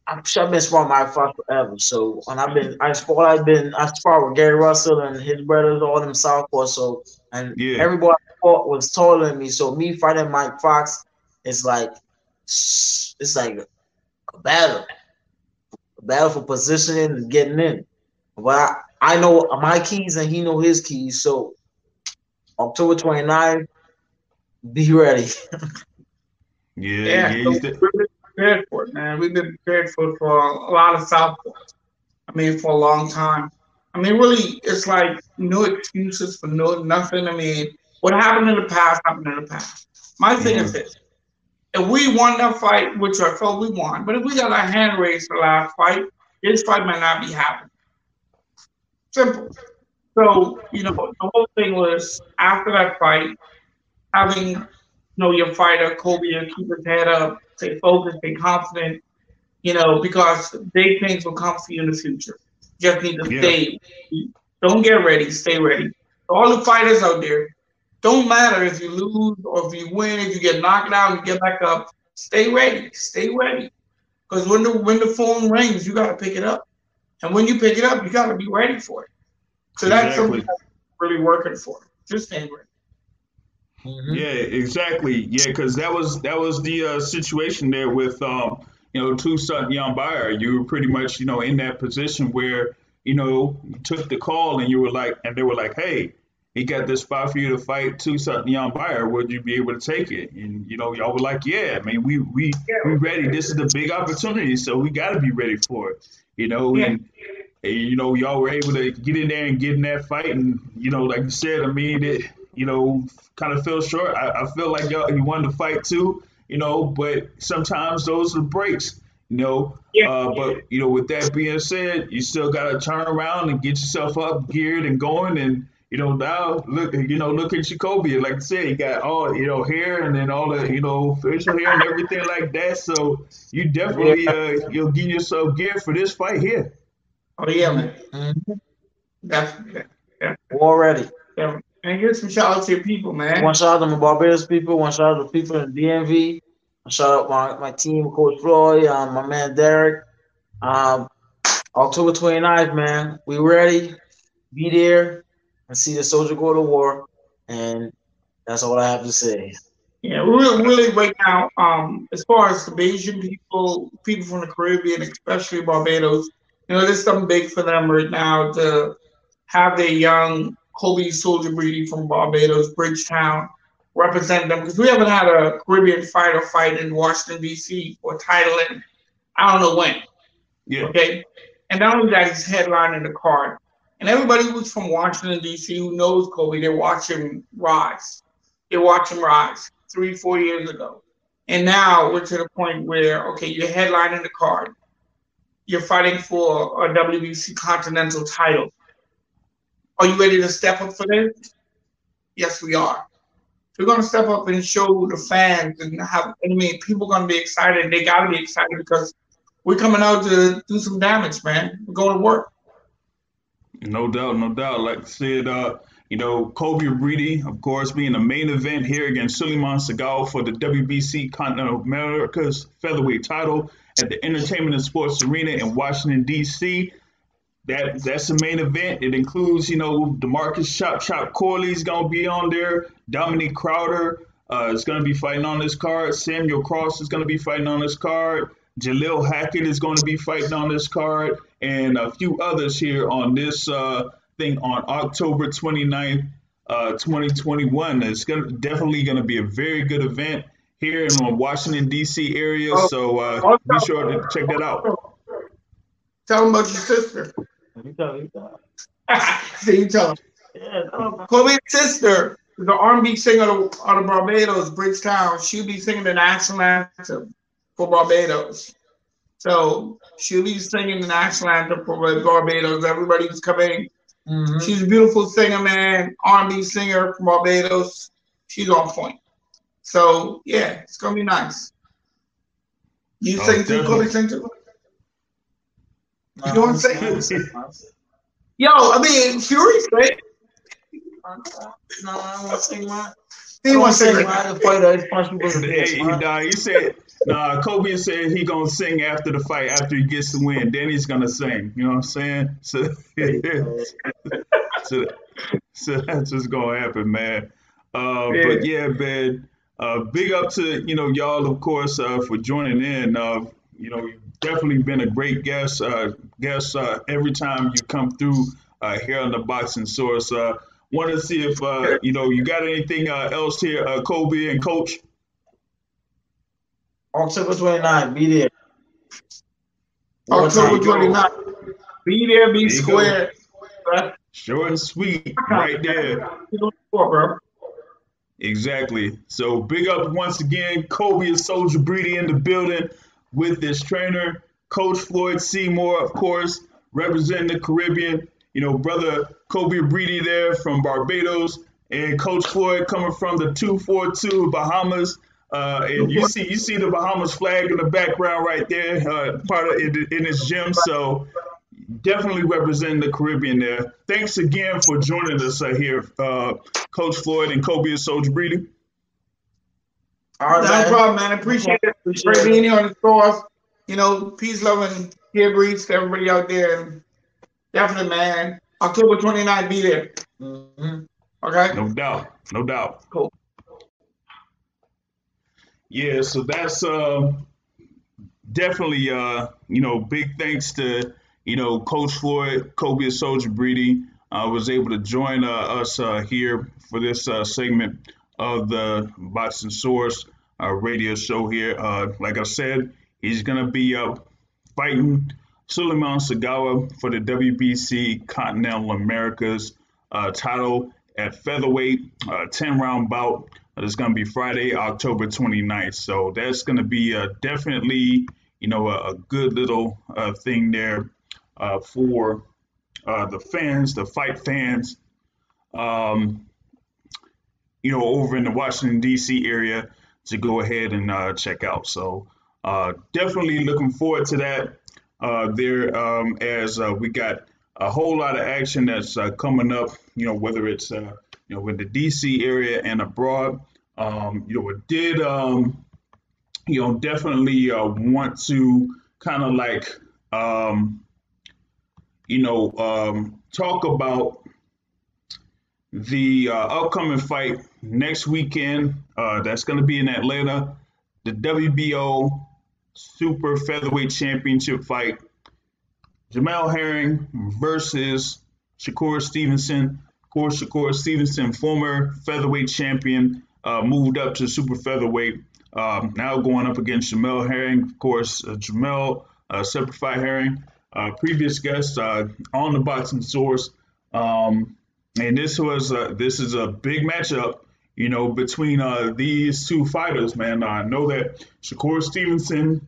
I'm sure I've been sparring my Fox forever. So when I've been, I spar, I've been, I sparred with Gary Russell and his brothers, all them southpaw. So and Yeah. everybody I fought was taller than me. So me fighting Mike Fox is like, it's like a battle, a battle for positioning and getting in. But I, I know my keys and he know his keys. So October 29th, be ready. [LAUGHS] Yeah, Yeah, yeah, so we've been prepared for it, man. We've been prepared for it for a lot of southpaws. I mean, for a long time. I mean, really, it's like no excuses for no nothing. I mean, what happened in the past happened in the past. My thing is this: if we won that fight, which I felt we won, but if we got our hand raised for the last fight, this fight might not be happening. Simple. So, you know, the whole thing was after that fight, having you know your fighter Kobe keep his head up, stay focused, stay confident, you know, because big things will come for you in the future. Just need to Yeah. stay. Don't get ready, stay ready. All the fighters out there, don't matter if you lose or if you win, if you get knocked out, you get back up. Stay ready, stay ready. Because when the when the phone rings, you gotta pick it up. And when you pick it up, you gotta be ready for it. So that's something I'm really working for. Just stay ready. Mhm. Yeah, exactly. Yeah, because that was that was the uh, situation there with um, you know, Tugstsogt Nyambayar. You were pretty much, you know, in that position where, you know, you took the call and you were like and they were like, Hey, he got this spot for you to fight Tugstsogt Nyambayar, would you be able to take it? And you know, y'all were like, Yeah, I mean we we we ready. This is the big opportunity, so we gotta be ready for it. You know, Yeah. and and, you know, y'all were able to get in there and get in that fight, and you know, like you said, I mean, it, you know, kind of fell short. I, I feel like y'all you wanted to fight too, you know, but sometimes those are breaks, you know. Yeah. Uh, but you know, with that being said, you still got to turn around and get yourself up, geared, and going, and you know, now look, you know, look at Jacoby. Like I said, you got all you know hair, and then all the you know facial hair and everything like that. So you definitely uh, you'll get yourself geared for this fight here. Oh yeah, man. Mhm. Definitely. Yeah. Already. yeah. And give some shout out to your people, man. One shout out to my Barbados people. One shout out to the people in DMV. One shout out my, my team, Coach Floyd, um, my man Derrick. Um, October 29th, man. We ready. Be there and see the soldier go to war. And that's all I have to say. Yeah, we're really, really right now, um, as far as the Bajan people, people from the Caribbean, especially Barbados, you know, there's something big for them right now to have their young Kobe Soldier Breedy from Barbados, Bridgetown, represent them because we haven't had a Caribbean fighter fight in Washington D.C. for a title in I don't know when. Yeah. Okay. And not only that, he's headlining the card. And everybody who's from Washington, D.C., who knows Kobe, they watch him rise. They watch him rise three, four years ago. And now we're to the point where, okay, you're headlining the card. You're fighting for a WBC Continental title. Are you ready to step up for this? Yes, we are. We're going to step up and show the fans and have, I mean, people are going to be excited. They got to be excited because we're coming out to do some damage, man. We're going to work. No doubt, no doubt. Like I said, uh, you know, Kobe Breedy, of course, being the main event here against Sulaiman Segawa for the WBC Continental America's featherweight title at the Entertainment and Sports Arena in Washington, D.C. That that's the main event. It includes, you know, Demarcus Chop Chop Corley's gonna be on there. Dominique Crowder uh, is gonna be fighting on this card. Samuel Cross is gonna be fighting on this card. Jalil Hackett is going to be fighting on this card, and a few others here on this uh, thing on October 29th, uh, 2021. It's gonna, definitely going to be a very good event here in the Washington, D.C. area, so uh, be sure to check that out. Tell them about your sister. [LAUGHS] You tell, you tell. so you tell them. Yeah, tell them. Sister, the R&B singer of, out of Barbados, Bridgetown, she'll be singing the national anthem for Barbados. So she'll be singing the national anthem for Barbados. Everybody who's coming. Mhm. She's a beautiful singer, man. R&B singer from Barbados. She's on point. So yeah, it's gonna be nice. You Oh, sing too. Kobe sing too. You what I'm? Yo, I mean, Fury said No, I don't to take my. He wants to my fighter. He's punch people in the face, Hey, nah, he said, nah, Kobe said he gonna sing after the fight, after he gets the win. Then he's gonna sing. You know what I'm saying? [LAUGHS] So, [LAUGHS] so, so that's what's gonna happen, man. Uh, Yeah. But yeah, man. Uh, big up to you know y'all, of course, uh, for joining in. Uh, you know, you've definitely been a great guest. Uh, guest uh, every time you come through uh, here on the Boxing Source. Want to see if uh, you know you got anything uh, else here, uh, Kobe and Coach. October 29, be there. October time. 29th. Be there, be There you go. square. Right? Short and sweet, right there. Exactly. So big up once again, Kobe and Soldier Breedy in the building with this trainer, Coach Floyd Seymour, of course, representing the Caribbean. You know, brother Kobe Breedy there from Barbados, and Coach Floyd coming from the 242 Bahamas. Uh, and you see, you see the Bahamas flag in the background right there, uh, part of in, in his gym. So definitely representing the Caribbean there. Thanks again for joining us uh, here, Coach Floyd and Kobe and Soldier Breedy. All right, No man. problem, man. Appreciate it. Appreciate being here on the source. You know, peace, love, and care greets to everybody out there. And definitely, man. October 29th, be there. Mhm. Okay? No doubt, no doubt. Cool. Yeah, so that's uh, definitely uh, you know big thanks to you know Coach Floyd, Kobe and Soldier Breedy uh, was able to join uh, us uh, here for this uh, segment of the Boxing Source uh, radio show here. Uh, like I said, he's gonna be uh, fighting Sulaiman Segawa for the WBC Continental Americas uh, title at featherweight, uh, 10 round bout. Uh, It's going to be Friday, October 29th. So that's going to be uh, definitely, you know, a, a good little thing there for the fans, the fight fans, um, you know, over in the Washington, D.C. area to go ahead and uh, check out. So uh, definitely looking forward to that uh, there um, as uh, we got a whole lot of action that's uh, coming up, you know, whether it's, uh, you know, in the DC area and abroad. Um, you know, it did, um, you know, definitely uh, want to kind of like, um, you know, um, talk about the uh, upcoming fight next weekend. That's going to be in Atlanta, the WBO Super Featherweight Championship fight. Jamel Herring versus Shakur Stevenson. Of course, Shakur Stevenson, former featherweight champion, uh, moved up to super featherweight. Um, now going up against Jamel Herring. Of course, uh, Jamel, uh, Herring, uh, previous guest uh, on the Boxing Source. Um, and this was uh, this is a big matchup, you know, between uh, these two fighters. Man, I know that Shakur Stevenson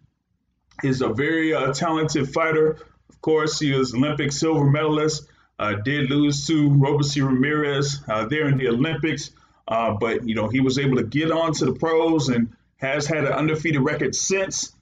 is a very uh, talented fighter. Of course, he was Olympic silver medalist. Uh, did lose to Robersy Ramirez uh, there in the Olympics, uh, but you know he was able to get on to the pros and has had an undefeated record since.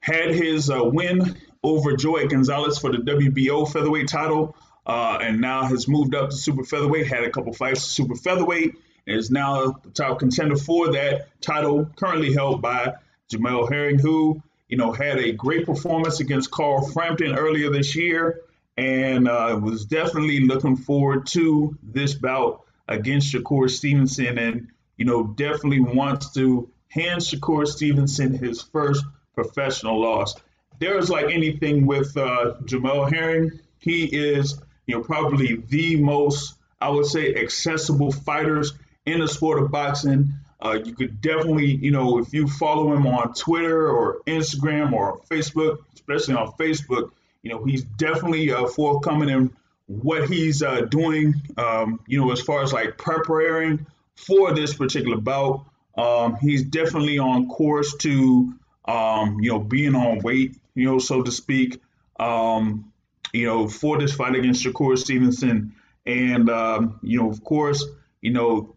Had his uh, win over Joet Gonzalez for the WBO featherweight title, uh, and now has moved up to super featherweight. Had a couple fights super featherweight, and is now the top contender for that title, currently held by Jamel Herring, who you know, had a great performance against Carl Frampton earlier this year and uh, was definitely looking forward to this bout against Shakur Stevenson and, you know, definitely wants to hand Shakur Stevenson his first professional loss. There's like anything with uh, Jamel Herring. He is, you know, probably the most, I would say, accessible fighters in the sport of boxing. Uh, you could definitely, you know, if you follow him on Twitter or Instagram or Facebook, especially on Facebook, you know, he's definitely uh, forthcoming in what he's uh, doing, um, you know, as far as like preparing for this particular bout. Um, he's definitely on course to, um, you know, being on weight, you know, so to speak, um, you know, for this fight against Shakur Stevenson. And, um, you know, of course, you know,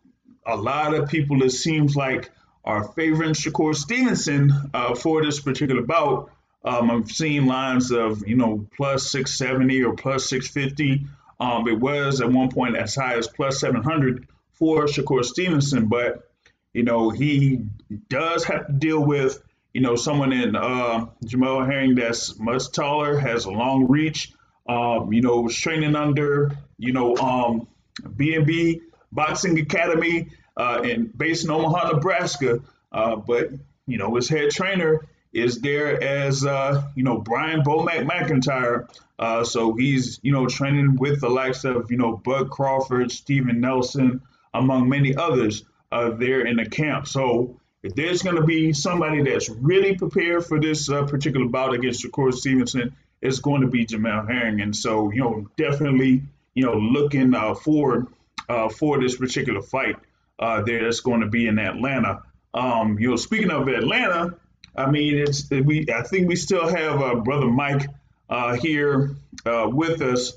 a lot of people, it seems like, are favoring Shakur Stevenson uh, for this particular bout. Um, I've seen lines of, you know, plus 670 or plus 650. Um, it was at one point as high as plus 700 for Shakur Stevenson, but you know he does have to deal with you know someone in uh, Jamel Herring that's much taller, has a long reach. Um, you know, training under you know um, B&B Boxing Academy uh, in based in Omaha, Nebraska. Uh, but you know, his head trainer is there as uh, you know Brian Bomac McIntyre. Uh, so he's you know training with the likes of you know Bud Crawford, Steven Nelson, among many others uh, there in the camp. So if there's going to be somebody that's really prepared for this uh, particular bout against Shakur Stevenson, it's going to be Jamel Herring. And so you know definitely you know looking uh, forward uh, for this particular fight uh, there that's going to be in Atlanta. Um, you know, speaking of Atlanta, I mean, it's we. I think we still have uh, brother Mike uh, here uh, with us.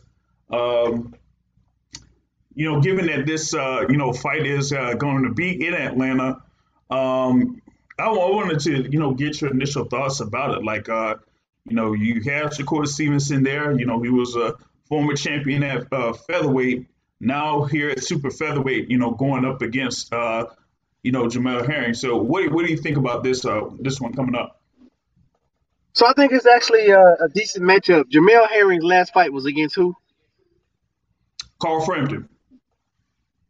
Um, you know, given that this uh, you know fight is uh, going to be in Atlanta, um, I, I wanted to you know get your initial thoughts about it. Like, you know, you have Shakur Stevenson there. You know, he was a former champion at featherweight. Now here at super featherweight, you know, going up against uh, you know Jamel Herring. So, what what do you think about this uh, this one coming up? So I think it's actually a, a decent matchup. Jamel Herring's last fight was against who? Carl Frampton.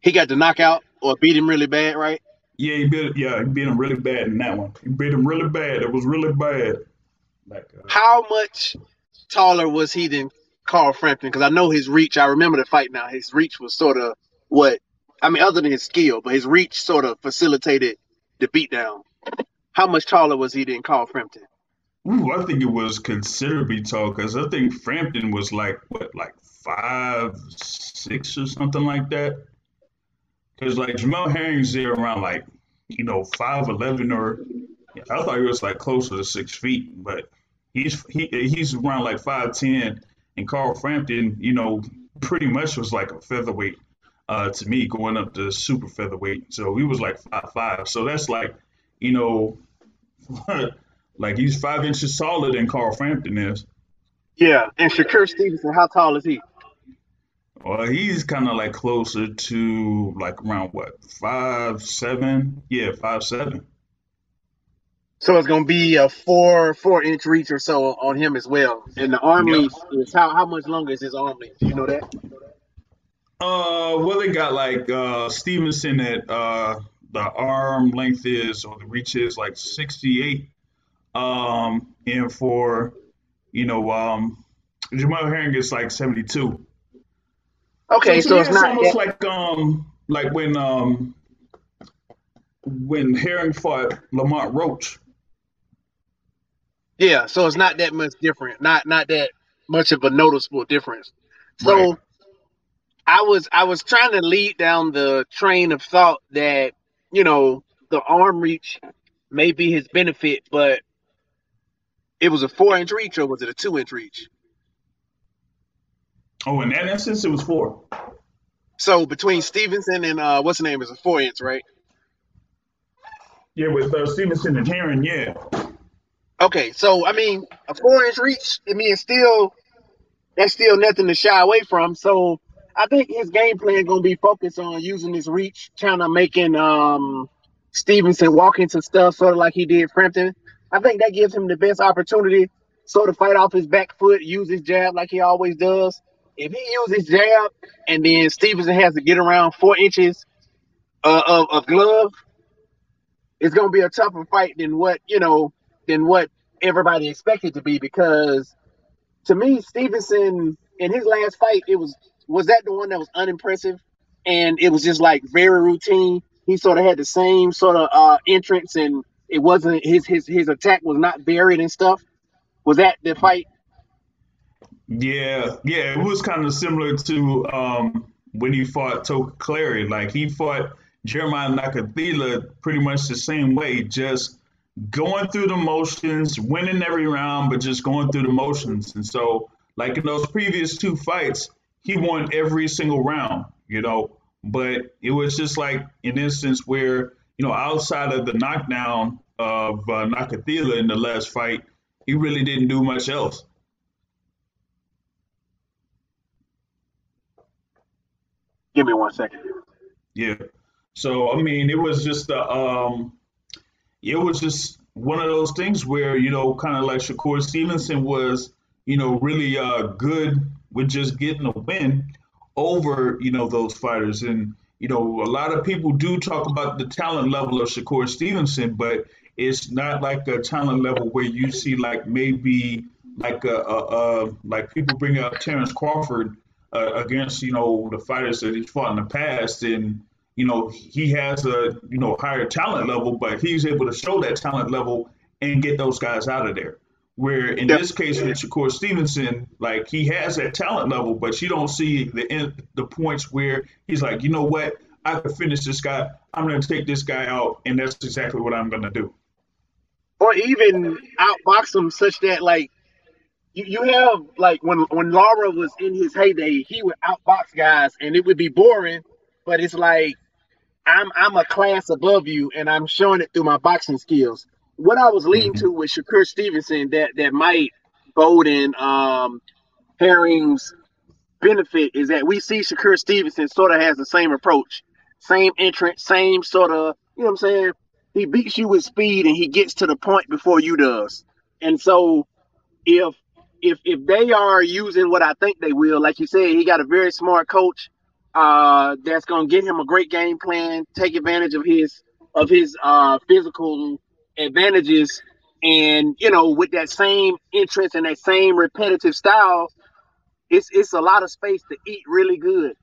He got the knockout or beat him really bad, right? Yeah, he beat yeah he beat him really bad in that one. He beat him really bad. It was really bad. Like uh, How much taller was he than Carl Frampton? Because I know his reach. I remember the fight now. His reach was sort of what I mean, other than his skill, but his reach sort of facilitated the beatdown. How much taller was he than Carl Frampton? ooh, I think it was considerably tall because I think Frampton was like what like five six or something like that. Because like Jamel Herring's there around like you know five eleven or I thought he was like closer to six feet, but he's he he's around like five ten, and Carl Frampton, you know, pretty much was like a featherweight uh, to me going up to super featherweight. So he was like five five. So that's like, you know, [LAUGHS] like he's five inches taller than Carl Frampton is. Yeah, and Shakur Stevenson, how tall is he? Well, he's kind of like closer to like around what five seven? Yeah, five seven. So it's gonna be a four four inch reach or so on him as well. And the arm Yep. length is how how much longer is his arm length? Do you know that? Uh, well, they got like uh Stevenson at uh the arm length is or the reach is like sixty eight. Um, and for you know um Jamel Herring is like seventy two. Okay, to so me, it's not almost like um like when um when Herring fought Lamont Roach. Yeah, so it's not that much different. Not not that much of a noticeable difference. So Right. I was I was trying to lead down the train of thought that, you know, the arm reach may be his benefit, but it was a four inch reach or was it a two inch reach? Oh, in that instance, it was four. So between Stevenson and uh what's the name is a four inch, right? Yeah, with uh, Stevenson and Herring, yeah. Okay, so I mean a four inch reach, I mean still that's still nothing to shy away from. So I think his game plan gonna be focused on using his reach, trying to making um Stevenson walk into stuff sort of like he did Frampton. I think that gives him the best opportunity sort of fight off his back foot, use his jab like he always does. If he uses jab and then Stevenson has to get around four inches uh, of, of glove, it's gonna be a tougher fight than what you know than what everybody expected to be because to me Stevenson in his last fight it was was that the one that was unimpressive? And it was just like very routine. He sort of had the same sort of uh entrance and it wasn't his his his attack was not buried and stuff. Was that the fight? Yeah, yeah, it was kind of similar to um, when he fought Toka Clary. Like he fought Jeremiah Nakathila pretty much the same way, just going through the motions, winning every round, but just going through the motions. And so, like in those previous two fights, he won every single round, you know. But it was just like an instance where, you know, outside of the knockdown of uh, Nakathila in the last fight, he really didn't do much else. Give me one second. Yeah. So I mean, it was just a, um, it was just one of those things where you know, kind of like Shakur Stevenson was, you know, really uh, good with just getting a win over you know those fighters, and you know, a lot of people do talk about the talent level of Shakur Stevenson, but it's not like a talent level where you see like maybe like a, a, a like people bring up Terrence Crawford uh, against you know the fighters that he's fought in the past, and you know he has a you know higher talent level, but he's able to show that talent level and get those guys out of there. Where in Yep. this case with Shakur Stevenson, like he has that talent level, but you don't see the end, the points where he's like, you know what, I could finish this guy. I'm going to take this guy out, and that's exactly what I'm going to do. or even outbox him such that like you, you have like when when Lara was in his heyday, he would outbox guys and it would be boring, but it's like I'm I'm a class above you and I'm showing it through my boxing skills. What I was leading to with Shakur Stevenson that that might bode in um Herring's benefit is that we see Shakur Stevenson sort of has the same approach, same entrance, same sort of you know what I'm saying. He beats you with speed and he gets to the point before you does. And so if if if they are using what I think they will, like you said, he got a very smart coach uh that's gonna get him a great game plan, take advantage of his of his uh physical advantages and you know with that same interest and that same repetitive style, it's it's a lot of space to eat really good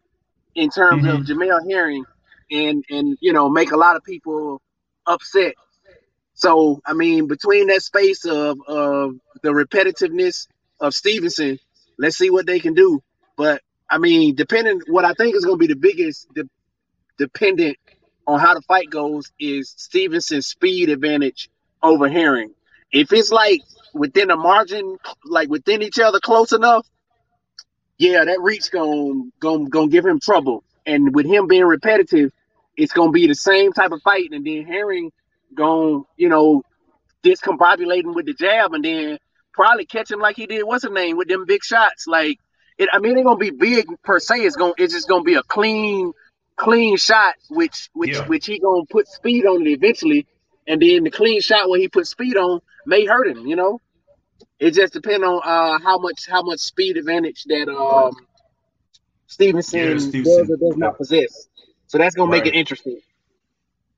in terms of Jamel Herring and and you know make a lot of people upset. So I mean, between that space of of the repetitiveness of Stevenson, let's see what they can do. But I mean, depending what I think is going to be the biggest de- dependent on how the fight goes is Stevenson's speed advantage over Herring. If it's like within a margin, like within each other, close enough, yeah, that reach going going going give him trouble. And with him being repetitive, it's gonna be the same type of fight, and then Herring going, you know, discombobulating with the jab, and then probably catch him like he did what's his name with them big shots. Like it, I mean, it ain't gonna be big per se. It's gonna, it's just gonna be a clean, clean shot, which, which, Yeah. which he gonna put speed on it eventually, and then the clean shot when he put speed on may hurt him. You know, it just depends on uh how much, how much speed advantage that um Stevenson, Yeah, does or does not possess. So that's gonna make it interesting.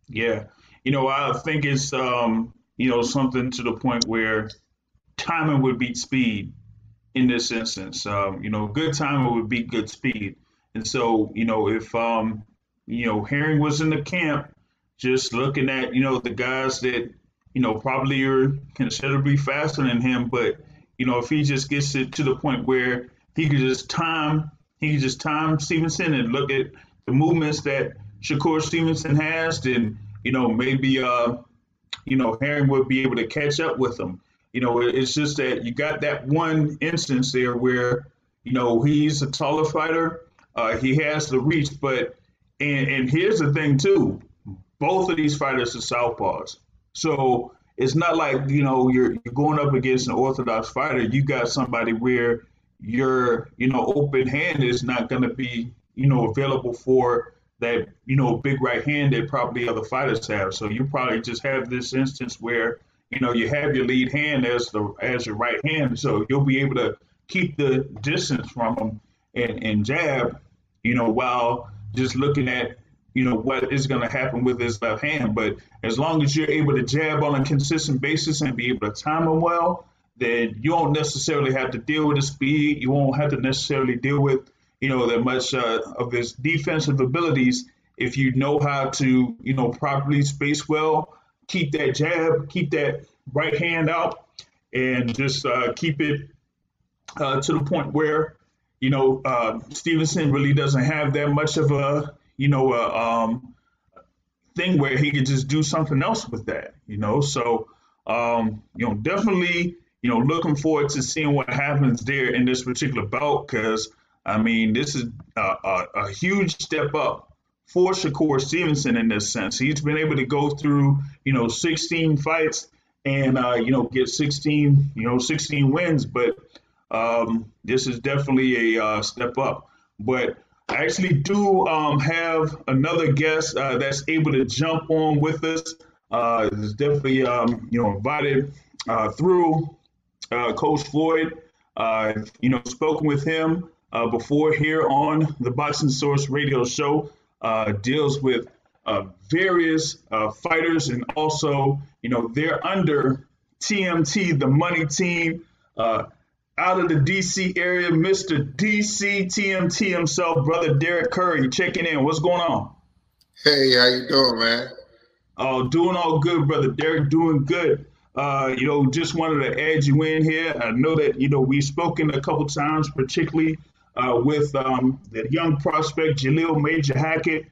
Yeah, you know, I think it's um, you know, something to the point where timing would beat speed in this instance. Um, you know, good timing would beat good speed. And so, you know, if um, you know, Herring was in the camp, just looking at, you know, the guys that, you know, probably are considerably faster than him, but you know, if he just gets it to the point where he could just time, he could just time Stevenson and look at the movements that Shakur Stevenson has, then you know maybe uh, you know Herring would be able to catch up with him. You know, it's just that you got that one instance there where you know he's a taller fighter, uh, he has the reach, but and and here's the thing too, both of these fighters are southpaws, so it's not like you know you're you're going up against an orthodox fighter. You got somebody where your you know open hand is not going to be you know available for that you know big right hand that probably other fighters have. So you probably just have this instance where you know you have your lead hand as the as your right hand, so you'll be able to keep the distance from him and, and jab, you know, while just looking at you know what is going to happen with his left hand. But as long as you're able to jab on a consistent basis and be able to time him well, then you won't necessarily have to deal with the speed. You won't have to necessarily deal with you know that much uh, of his defensive abilities if you know how to you know properly space well, keep that jab, keep that right hand out, and just uh, keep it uh, to the point where you know uh, Stevenson really doesn't have that much of a you know a um, thing where he could just do something else with that. You know, so um, you know definitely you know looking forward to seeing what happens there in this particular bout because I mean this is a, a, a huge step up for Shakur Stevenson in this sense. He's been able to go through you know 16 fights and uh, you know get 16 you know 16 wins, but um, this is definitely a uh, step up. But I actually do um, have another guest uh, that's able to jump on with us. Uh, is definitely um, you know invited uh, through uh, Coach Floyd. Uh, you know, spoken with him before here on the Boxing Source Radio Show. Uh, deals with uh, various uh, fighters and also you know they're under TMT, the money team. Uh, out of the DC area, Mr. DC TMT himself, brother Derrick Curry, checking in. What's going on? Hey, how you doing, man? Oh, doing all good, brother Derrick. Doing good. Uh, you know, just wanted to add you in here. I know that you know we've spoken a couple times, particularly uh, with um, the young prospect Jalil Major Hackett.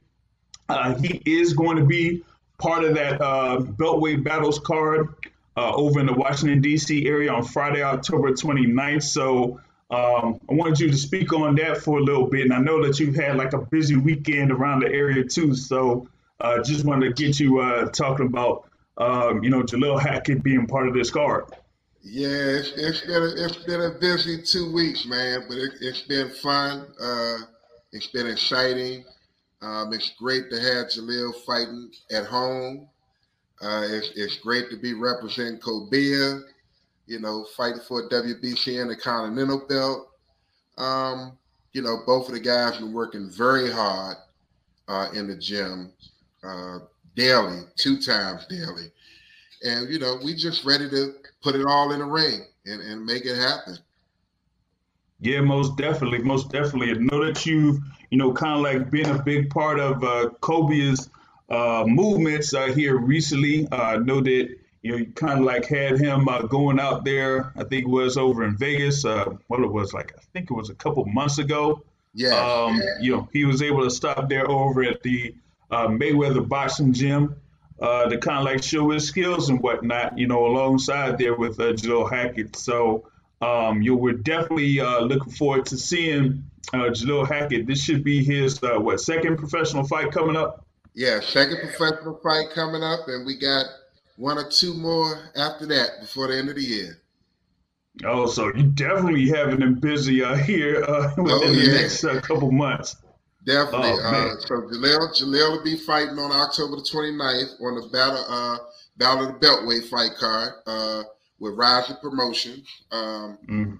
Uh, he is going to be part of that uh, Beltway Battles card uh, over in the Washington, D.C. area on Friday, October 29th. So um, I wanted you to speak on that for a little bit. And I know that you've had like a busy weekend around the area too. So uh, just wanted to get you talking about, um, you know, Jalil Hackett being part of this card. Yeah, it's, it's been a, it's been a busy two weeks, man, but it, it's been fun. Uh, it's been exciting. Um, it's great to have Jalil fighting at home. Uh, it's, it's great to be representing Cobia, you know, fighting for WBC and a Continental belt. Um, you know, both of the guys been working very hard uh, in the gym uh, daily, two times daily. And, you know, we just ready to put it all in the ring and, and make it happen. Yeah, most definitely, most definitely. I know that you've, you know, kind of like been a big part of uh, Kobe's uh, movements uh, here recently. Uh, I know that you know you kind of like had him uh, going out there. I think it was over in Vegas. Uh, what it was like, I think it was a couple months ago. Yeah. Um, yeah. You know, he was able to stop there over at the uh, Mayweather Boxing Gym uh, to kind of like show his skills and whatnot. You know, alongside there with uh, Hackett. So. Um, you know, we're definitely uh, looking forward to seeing uh, Jalil Hackett. This should be his uh, what second professional fight coming up. Yeah, second professional fight coming up, and we got one or two more after that before the end of the year. Oh, so you definitely having them busy uh, here uh, [LAUGHS] within Oh, the next uh, couple months. Definitely. Oh, uh, so Jalil will be fighting on October the 29th on the Battle uh, Battle of the Beltway fight card uh, with Rising Promotions. Um, Mm.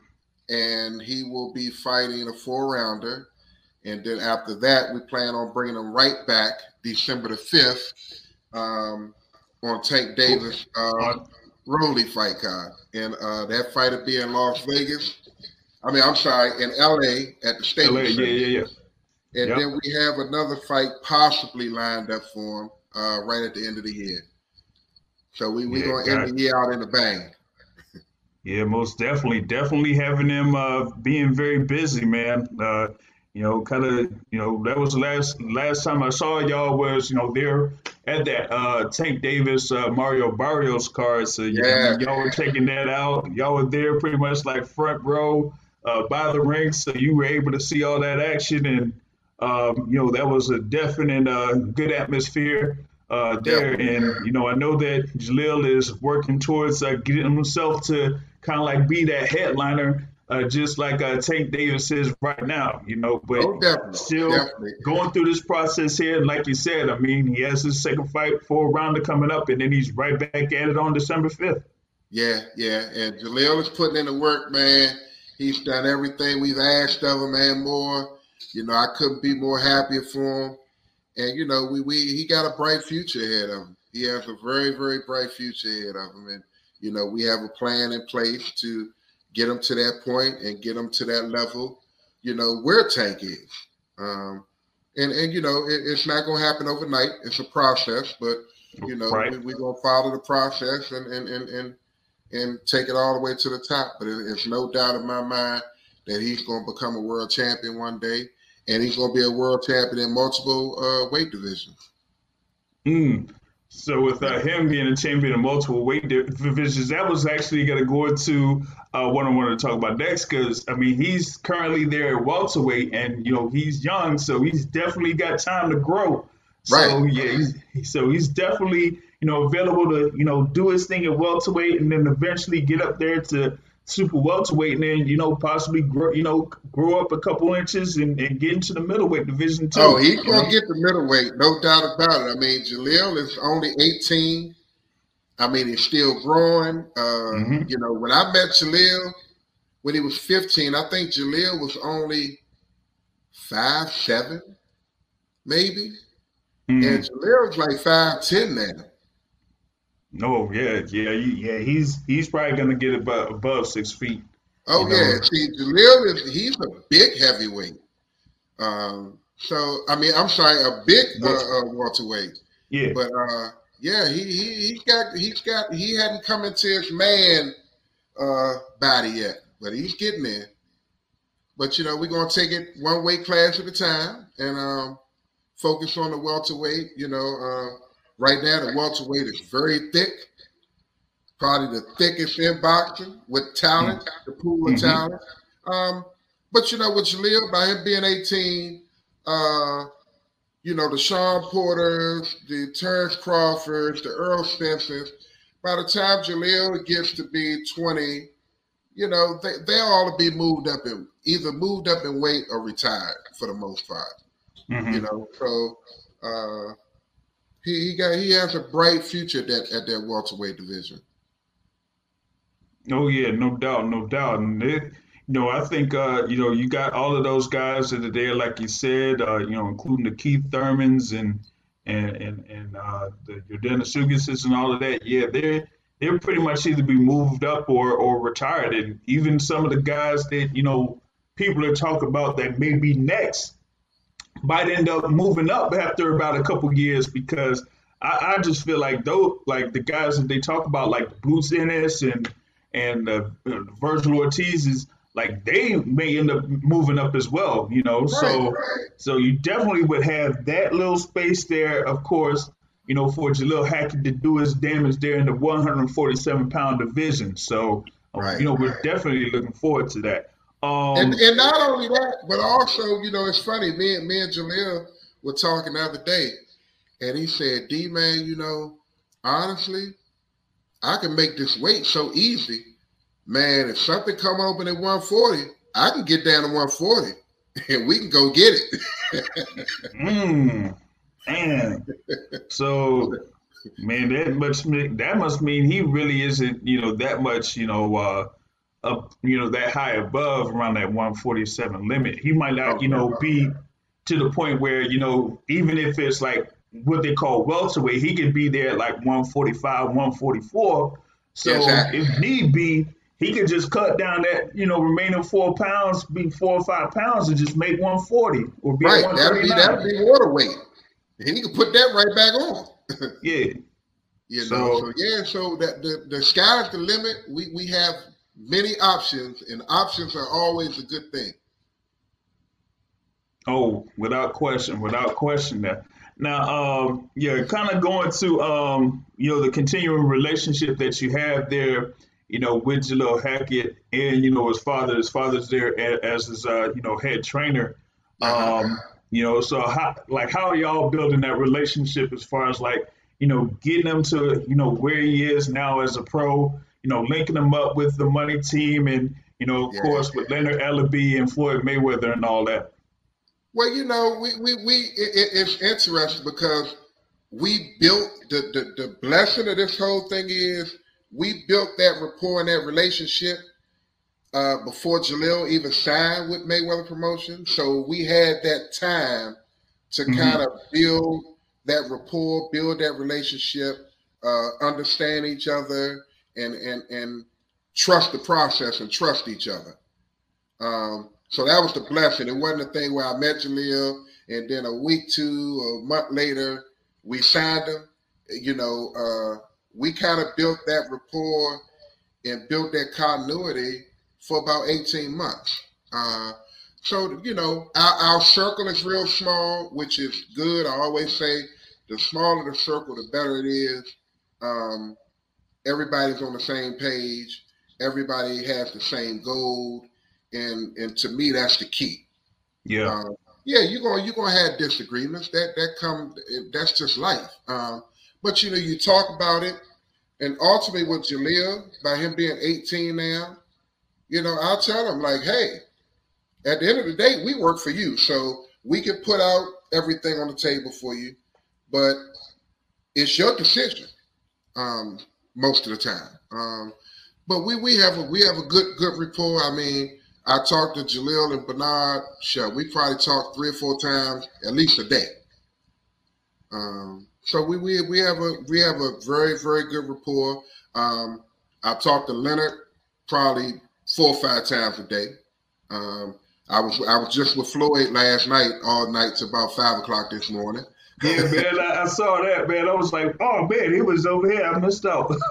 and he will be fighting a four rounder. And then after that, we plan on bringing him right back December the 5th um, on Tank Davis uh, Rolly fight card. And uh, that fight will be in Las Vegas. I mean, I'm sorry, in LA at the Stadium. LA, yeah, yeah, yeah. And Yep. then we have another fight possibly lined up for him uh, right at the end of the year. So we, we're Yeah, going to end the year out in a bang. Yeah, most definitely, definitely having them uh, being very busy, man. Uh, you know, kind of, you know, that was the last last time I saw y'all was, you know, there at that uh, Tank Davis uh, Mario Barrios card. So yeah, y'all were taking that out. Y'all were there pretty much like front row uh, by the ring, so you were able to see all that action, and um, you know that was a definite uh, good atmosphere uh, there. And you know, I know that Jalil is working towards uh, getting himself to kind of like be that headliner, uh, just like uh, Tank Davis is right now. You know, but Oh, definitely. still definitely. going through this process here. And like you said, I mean, he has his second fight for a rounder coming up, and then he's right back at it on December fifth. Yeah, yeah. And Jalil is putting in the work, man. He's done everything we've asked of him and more. You know, I couldn't be more happy for him. And you know, we we he got a bright future ahead of him. He has a very, very bright future ahead of him. And you know, we have a plan in place to get him to that point and get him to that level, you know, where Tank is. Um, and and you know, it, it's not gonna happen overnight. It's a process, but you know, Right. we, we're gonna follow the process and and and and and take it all the way to the top. But it, it's no doubt in my mind that he's going to become a world champion one day, and he's going to be a world champion in multiple uh, weight divisions. Mm. So with uh, him being a champion in multiple weight divisions, that was actually going to go into uh, what I wanted to talk about next. Because I mean, he's currently there at welterweight, and you know he's young, so he's definitely got time to grow. Right. So yeah, he's, so he's definitely you know available to you know do his thing at welterweight, and then eventually get up there to super welterweight and then you know possibly grow you know grow up a couple inches and, and get into the middleweight division too. Oh, he's gonna get the middleweight, no doubt about it. I mean, Jalil is only 18. I mean, he's still growing. Uh, Mhm. You know, when I met Jalil when he was 15, I think Jalil was only five seven, maybe, Mhm. and Jalil's like five ten now. No, yeah, yeah, yeah. He's he's probably gonna get above above six feet. Oh You know. yeah, see, Jalil is he's a big heavyweight. Um, so I mean, I'm sorry, a big uh, uh, welterweight. Yeah, But uh, yeah, he he he got he's got he hadn't come into his man uh, body yet, but he's getting there. But you know, we're gonna take it one weight class at a time and um, focus on the welterweight. You know, uh, right now the welterweight is very thick, probably the thickest in boxing with talent, the pool of Mhm. talent. Um, but you know, with Jalil, by him being 18, uh, you know, the Sean Porters, the Terrence Crawfords, the Errol Spences, by the time Jalil gets to be 20, you know, they, they'll all be moved up in either moved up in weight or retired for the most part. Mhm. You know, so uh he, he got he has a bright future at that at that welterweight division. Oh yeah, no doubt, no doubt. And it, you know, I think uh, you know, you got all of those guys that are there, like you said, uh, you know, including the Keith Thurmans and and and and uh, the Sugases and all of that. Yeah, they're they're pretty much either be moved up or or retired. And even some of the guys that you know people are talking about that may be next might end up moving up after about a couple years because I, I just feel like those like the guys that they talk about like Boots Ennis and and uh, Vergil Ortiz is like they may end up moving up as well, you know. So Right, right. so you definitely would have that little space there, of course, you know, for Jalil Hackett to do his damage there in the 147 pound division. So uh, Right, you know, we're definitely looking forward to that. Um, and and not only that, but also, you know, it's funny. Me and me and Jalil were talking the other day, and he said, "D man, you know, honestly, I can make this weight so easy, man. If something come open at 140, I can get down to 140, [LAUGHS] and we can go get it." [LAUGHS] Mm, man. So, man, that must mean that must mean he really isn't, you know, that much, you know, uh, up, you know, that high above around that 147 limit. He might not, you know, be to the point where, you know, even if it's like what they call welterweight, he could be there at like 145, 144. So, Exactly. if need be, he could just cut down that, you know, remaining four pounds, be four or five pounds, and just make 140 or be right, at that'd be that'd be water weight, and he can put that right back on. Yeah. [LAUGHS] You So- know, so yeah, so that the, the sky's the limit. We we have many options, and options are always a good thing. Oh, without question, without question. That now, um, yeah, kind of going to um, you know, the continuing relationship that you have there, you know, with Jalil Hackett and you know his father. His father's there as his uh, you know head trainer. Um, you know, so how like how are y'all building that relationship as far as like you know getting him to you know where he is now as a pro. You know, linking them up with the money team and you know, of Yeah. course, with Leonard Ellerbe and Floyd Mayweather and all that. Well, you know, we we, we it, it- it's interesting because we built the, the the blessing of this whole thing is we built that rapport and that relationship uh, before Jalil even signed with Mayweather Promotion. So we had that time to Mhm. kind of build that rapport, build that relationship, uh, understand each other, and and and trust the process and trust each other. Um, so that was the blessing. It wasn't a thing where I met Jalil and then a week, two, a month later, we signed him. You know, uh, we kind of built that rapport and built that continuity for about 18 months. Uh, so, you know, our, our circle is real small, which is good. I always say the smaller the circle, the better it is. Um, everybody's on the same page. Everybody has the same goal. And, and to me, that's the key. Yeah. Um, yeah, you're gonna you're gonna have disagreements. That that come that's just life. Um, but you know, you talk about it, and ultimately with Jalil, by him being 18 now, you know, I'll tell him like, hey, at the end of the day, we work for you, so we can put out everything on the table for you, but it's your decision um, most of the time. Um, but we we have a we have a good good rapport. I mean, I talked to Jalil and Bernard. Sure, we probably talked three or four times at least a day. Um, so we, we we have a we have a very very good rapport. Um, I talked to Leonard probably four or five times a day. Um, I was I was just with Floyd last night all night to about five o'clock this morning. Yeah, man, I, I saw that, man. I was like, oh man, he was over here. I missed out. [LAUGHS]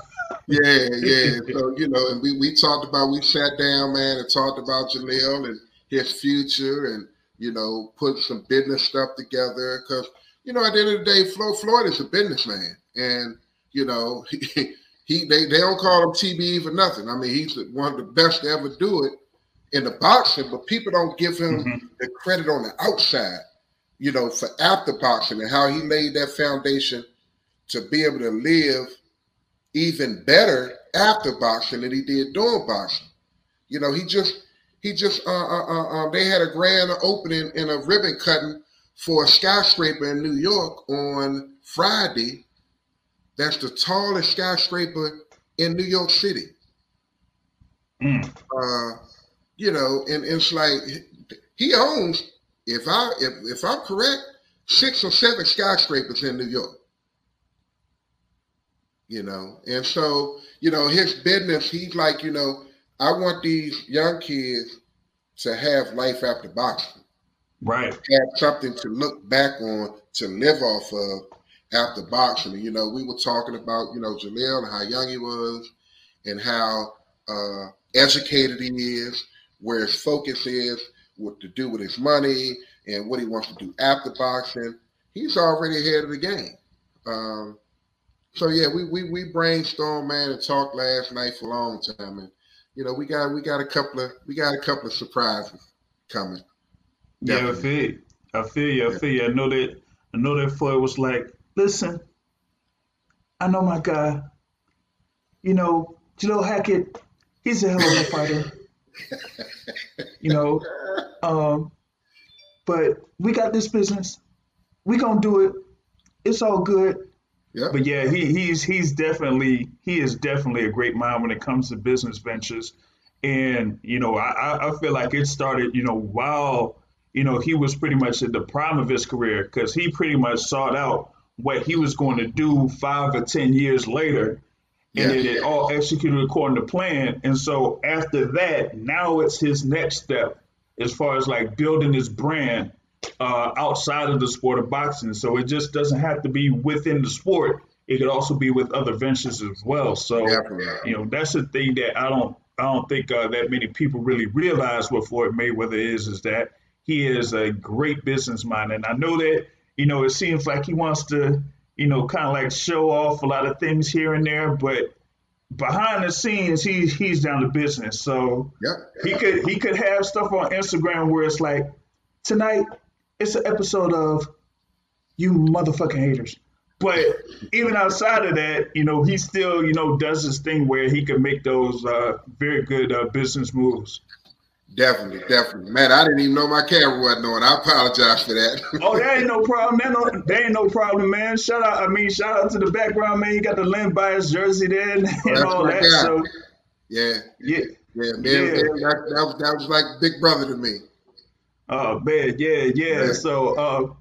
Yeah, yeah. So you know, and we we talked about we sat down, man, and talked about Jalil and his future, and you know, put some business stuff together because you know, at the end of the day, Flo, Floyd is a businessman, and you know, [LAUGHS] he, he they, they don't call him TBE for nothing. I mean, he's one of the best to ever do it in the boxing, but people don't give him Mhm. the credit on the outside, you know, for after boxing and how he laid that foundation to be able to live even better after boxing than he did during boxing. You know, he just he just uh, uh, uh, uh, they had a grand opening and a ribbon cutting for a skyscraper in New York on Friday. That's the tallest skyscraper in New York City. Mm. Uh, you know, and it's like he owns, if I if if I'm correct, six or seven skyscrapers in New York. You know, and so you know his business. He's like, you know, I want these young kids to have life after boxing, Right. have something to look back on, to live off of after boxing. And, you know, we were talking about, you know, Jalil and how young he was and how uh, educated he is, where his focus is, what to do with his money, and what he wants to do after boxing. He's already ahead of the game. Um, so yeah, we we we brainstormed, man, and talked last night for a long time, and you know we got we got a couple of we got a couple of surprises coming. Yeah, I feel you. I feel you. I feel you. I know that. I know that Floyd was like, listen, I know my guy. You know, Jalil Hackett. He's a hell of a fighter. [LAUGHS] you know, um, but we got this business. We gonna do it. It's all good. Yeah. But yeah, he he's he's definitely he is definitely a great mind when it comes to business ventures. And you know, I I- feel like it started you know while you know he was pretty much at the prime of his career because he pretty much sought out what he was going to do five or ten years later, and Yeah. it, it all executed according to plan. And so after that, now it's his next step as far as like building his brand uh, outside of the sport of boxing. So it just doesn't have to be within the sport. It could also be with other ventures as well. So Definitely. you know that's the thing that I don't I don't think uh, that many people really realize what Floyd Mayweather is is that he is a great businessman, and I know that you know it seems like he wants to you know kind of like show off a lot of things here and there, but behind the scenes he he's down to business. So Yep. he could he could have stuff on Instagram where it's like tonight it's an episode of you motherfucking haters. But even outside of that, you know, he still, you know, does this thing where he can make those uh, very good uh, business moves. Definitely, definitely. Man, I didn't even know my camera wasn't on. I apologize for that. [LAUGHS] Oh, that ain't no problem. That, no, that ain't no problem, man. Shout out, I mean, shout out to the background, man. You got the Len Bias jersey there and, That's all that. guy. So, yeah, yeah. yeah, man. Yeah. man, that, that, was, that was like big brother to me. Oh man, yeah, yeah. Yeah. So, uh,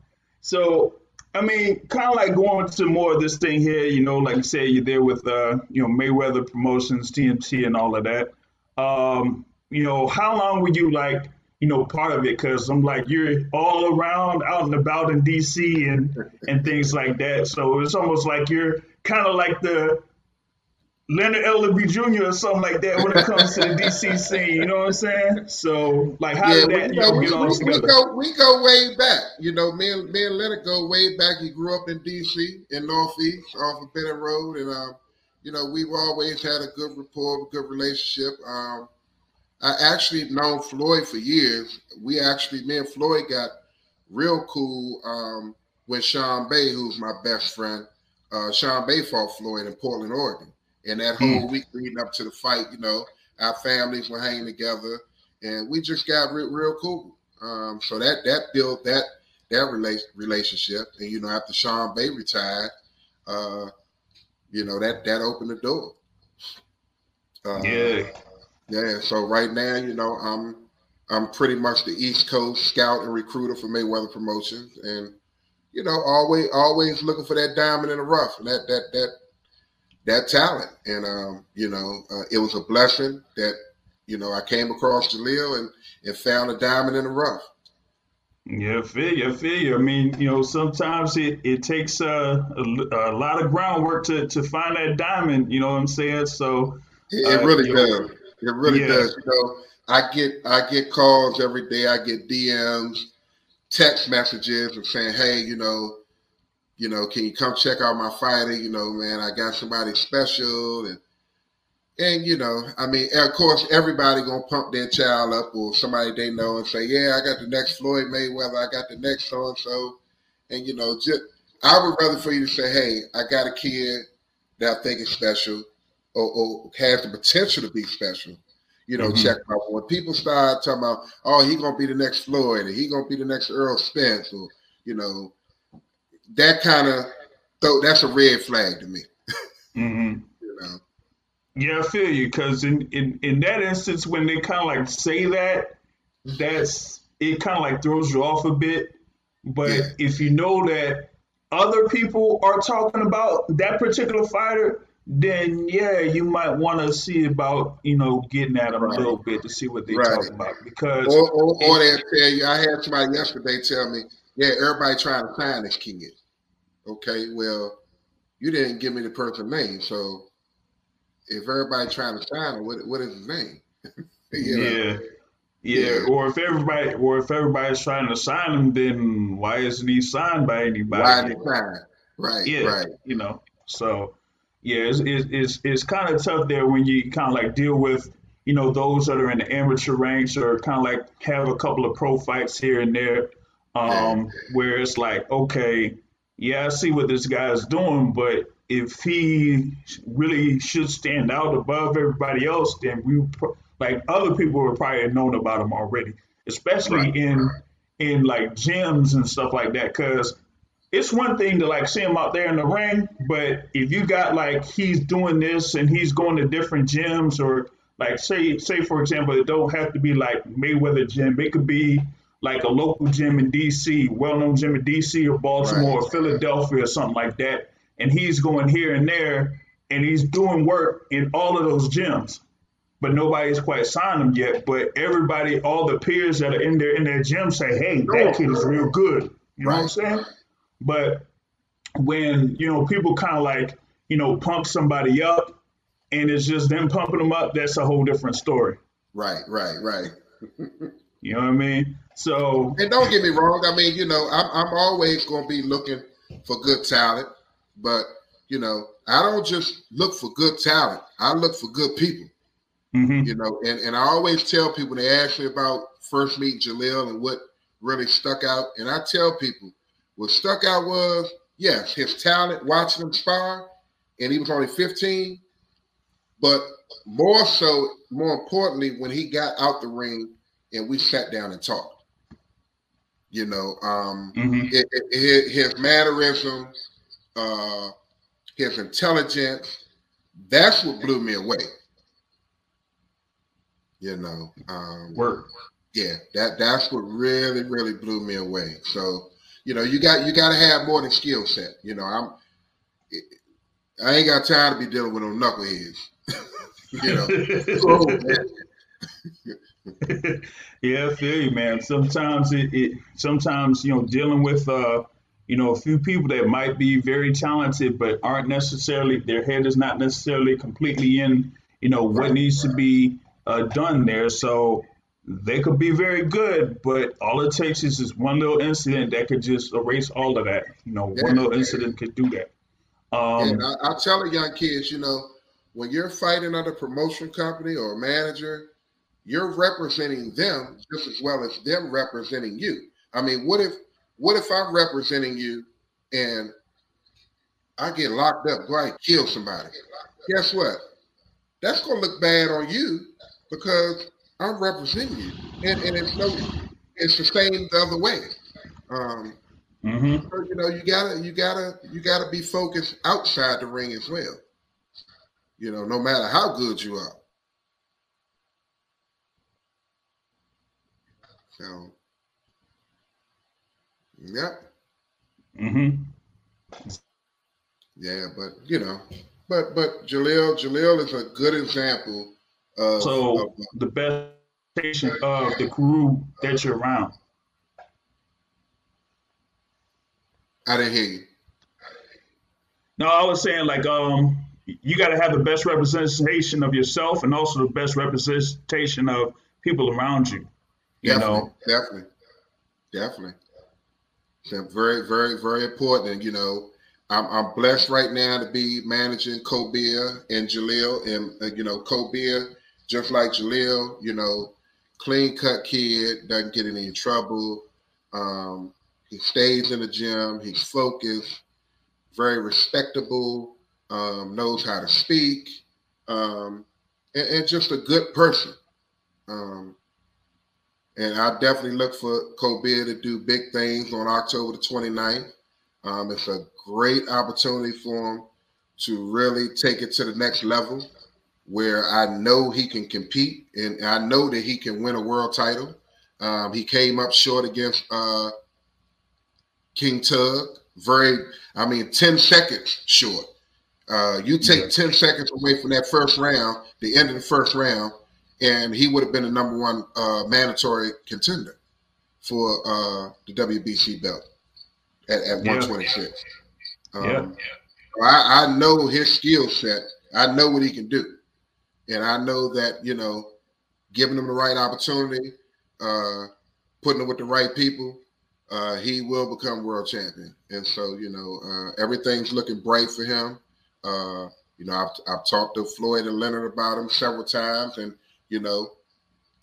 so I mean, kind of like going to more of this thing here. You know, like you say, you're there with uh, you know Mayweather Promotions, TMT, and all of that. Um, you know, how long were you like, you know, part of it? Because I'm like, you're all around, out and about in DC and and things like that. So it's almost like you're kind of like the Leonard Ellerbe Jr. or something like that when it comes to the DC scene. You know what I'm saying? So, like, how yeah, did we, that you know, we, we, we go we go way back. You know, me and me and Leonard go way back. He grew up in D.C. in Northeast off of Benning Road, and um, you know, we've always had a good rapport, a good relationship. Um, I actually known Floyd for years. We actually, me and Floyd got real cool um, when Sharmba, who's my best friend, uh, Sharmba fought Floyd in Portland, Oregon. And that whole week leading up to the fight, you know, our families were hanging together, and we just got re- real cool. Um, so that that built that that rela- relationship, and you know, after Sharmba retired, uh, you know that that opened the door. Uh, Yeah. Yeah. So right now, you know, I'm I'm pretty much the East Coast scout and recruiter for Mayweather Promotions, and you know, always always looking for that diamond in the rough, and that that that that talent. And um, you know, uh, it was a blessing that you know I came across Jalil and and found a diamond in the rough. Yeah, I feel you. I feel you. I mean, you know, sometimes it, it takes uh, a, a lot of groundwork to, to find that diamond. You know what I'm saying? So, It, Uh, really you know, does. It really yeah. does. You know, I get I get calls every day. I get DMs, text messages, and saying, "Hey, you know, you know, can you come check out my fighter? You know, man, I got somebody special." And and you know, I mean, of course, everybody gonna pump their child up or somebody they know and say, "Yeah, I got the next Floyd Mayweather. I got the next so and so." And you know, just I would rather for you to say, "Hey, I got a kid that I think is special." Or, or has the potential to be special. You know, Mhm. check out when people start talking about, oh, he gonna be the next Floyd, or he gonna be the next Errol Spence, or you know, that kind of so that's a red flag to me. Mm-hmm. [LAUGHS] You know, yeah, I feel you. Because in, in, in that instance, when they kind of like say that, that's it kind of like throws you off a bit. But Yeah. if you know that other people are talking about that particular fighter, then yeah, you might want to see about you know getting at them Right. a little bit to see what they're Right. talking about because or or, or they tell you. I had somebody yesterday tell me, yeah, everybody trying to sign this kid. Okay, well, you didn't give me the person's name, so if everybody trying to sign him, what what is his name? [LAUGHS] You know? yeah, yeah, Yeah. or if everybody or if everybody's trying to sign him, then why isn't he signed by anybody? Why did they sign? Right, Yeah, right. you know. So yeah, it's it's it's, it's kind of tough there when you kind of like deal with you know those that are in the amateur ranks or kind of like have a couple of pro fights here and there, um, [LAUGHS] where it's like okay, yeah, I see what this guy's doing, but if he really should stand out above everybody else, then we like other people would probably have known about him already, especially Right. in in like gyms and stuff like that, because it's one thing to like see him out there in the ring, but if you got like he's doing this and he's going to different gyms or like say say for example, it don't have to be like Mayweather gym. It could be like a local gym in DC, well known gym in DC or Baltimore or Philadelphia or something like that. And he's going here and there and he's doing work in all of those gyms. But nobody's quite signed him yet. But everybody, all the peers that are in there in their gym say, hey, that kid is real good. You know what I'm saying? But when you know people kind of like you know pump somebody up, and it's just them pumping them up, that's a whole different story. Right, right, right. [LAUGHS] You know what I mean? So And don't get me wrong. I mean, you know, I'm I'm always going to be looking for good talent, but you know, I don't just look for good talent. I look for good people. mhm. You know, and and I always tell people they ask me about first meeting Jalil and what really stuck out, and I tell people what stuck out was yes, his talent, watching him spar, and he was only 15, but more so, more importantly, when he got out the ring and we sat down and talked. You know, um, Mhm. it, it- it- his mannerisms, uh, his intelligence, that's what blew me away. You know, um, work. yeah, that that's what really, really blew me away. So, you know, you got you got to have more than skill set. You know, I'm I ain't got time to be dealing with no knuckleheads. [LAUGHS] you know, [LAUGHS] yeah, I feel you, man. Sometimes it, it sometimes you know dealing with uh you know a few people that might be very talented but aren't necessarily their head is not necessarily completely in you know what Right, needs to be uh, done there. So they could be very good, but all it takes is this one little incident that could just erase all of that. You know, Yeah, one little incident could do that. Um, and I, I tell the young kids, you know, when you're fighting under promotion company or a manager, you're representing them just as well as them representing you. I mean, what if what if I'm representing you and I get locked up, go and kill somebody? Guess what? that's gonna look bad on you because I'm representing you, and and it's no, it's the same the other way. Um, Mm-hmm. so, you know, you gotta you gotta you gotta be focused outside the ring as well. You know, no matter how good you are. So, yep. Mm-hmm. Yeah, but you know, but but Jalil Jalil is a good example of, So of the best station of the crew that you're around. I didn't hear you. No, I was saying like um you got to have the best representation of yourself and also the best representation of people around you. You Definitely, know, definitely, definitely. So very, very, very important. And you know, I'm I'm blessed right now to be managing Cobia and Jalil, and uh, you know, Cobia, just like Jalil, you know, clean cut kid, doesn't get any trouble. Um, he stays in the gym. He's focused, very respectable, um, knows how to speak, um, and, and just a good person. Um, and I definitely look for Cobia to do big things on October the 29th. Um, it's a great opportunity for him to really take it to the next level where I know he can compete and I know that he can win a world title. Um, he came up short against uh, King Tug. Very, I mean, 10 seconds short. Uh, you take 10 seconds away from that first round, the end of the first round, and he would have been the number one uh, mandatory contender for uh, the WBC belt at, at Yeah. 126. Um, Yeah. I, I know his skill set. I know what he can do. And I know that, you know, giving him the right opportunity, uh, putting him with the right people, uh, he will become world champion. And so, you know, uh, everything's looking bright for him. Uh, you know, I've, I've talked to Floyd and Leonard about him several times, and you know,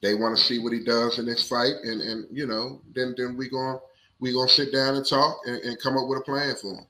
they want to see what he does in this fight, and and you know, then then we going we gonna sit down and talk and, and come up with a plan for him.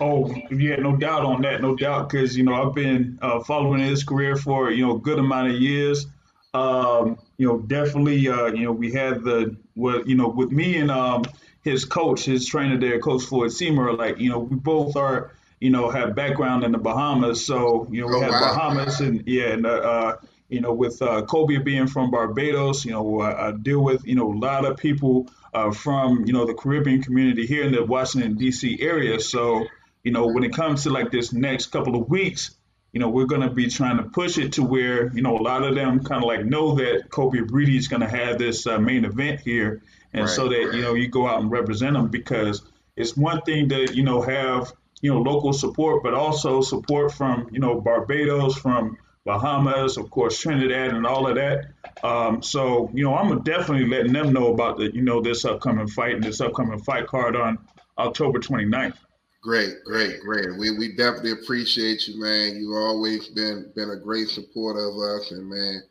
Oh, yeah, no doubt on that, no doubt, because you know I've been uh, following his career for you know a good amount of years. Um, you know, definitely, uh, you know, we had the well, you know, with me and um, his coach, his trainer there, Coach Floyd Seymour, like you know, we both are, you know, have background in the Bahamas, so you know, we Oh, have wow. Bahamas and yeah, and uh, uh, you know, with uh, Kobe being from Barbados, you know, I, I deal with you know a lot of people uh, from you know the Caribbean community here in the Washington D.C. area, so you know, when it comes to like this next couple of weeks, you know, we're going to be trying to push it to where, you know, a lot of them kind of like know that Kobe Breedy is going to have this uh, main event here. And so Right, that, you know, you go out and represent them because it's one thing to, you know, have, you know, local support, but also support from, you know, Barbados, from Bahamas, of course, Trinidad and all of that. Um, so, you know, I'm definitely letting them know about the, you know, this upcoming fight and this upcoming fight card on October 29th. Great, great, great. We we definitely appreciate you, man. You've always been been a great supporter of us, and man,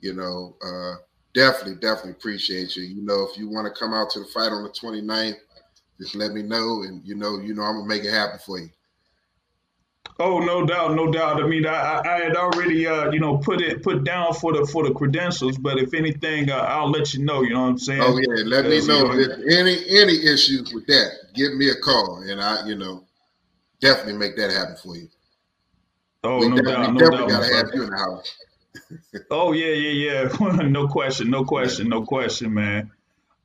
you know, uh, definitely, definitely appreciate you. You know, if you want to come out to the fight on the 29th, just let me know, and you know, you know, I'm gonna make it happen for you. Oh, no doubt, no doubt. I mean, I, I had already, uh, you know, put it put down for the for the credentials, but if anything, uh, I'll let you know. You know what I'm saying? Oh yeah, let me know you if any any issues with that. Give me a call, and I, you know, definitely make that happen for you. Oh, we no definitely, doubt, no definitely doubt. gotta have you in the house. Oh yeah, yeah, yeah. [LAUGHS] no question, no question, no question, man.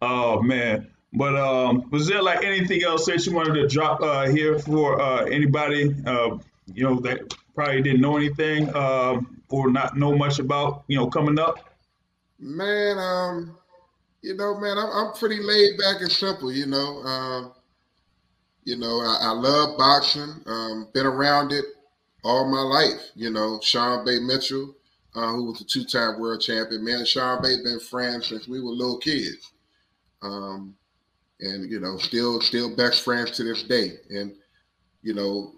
Oh man. But um, was there like anything else that you wanted to drop uh, here for uh, anybody uh, you know that probably didn't know anything um, or not know much about you know coming up? Man, um, you know, man, I'm, I'm pretty laid back and simple. You know, um, you know, I, I love boxing. Um, been around it all my life. You know, Sharmba Mitchell, uh, who was a two-time world champion. Man, Sean Bay been friends since we were little kids, um, and you know, still still best friends to this day. And you know,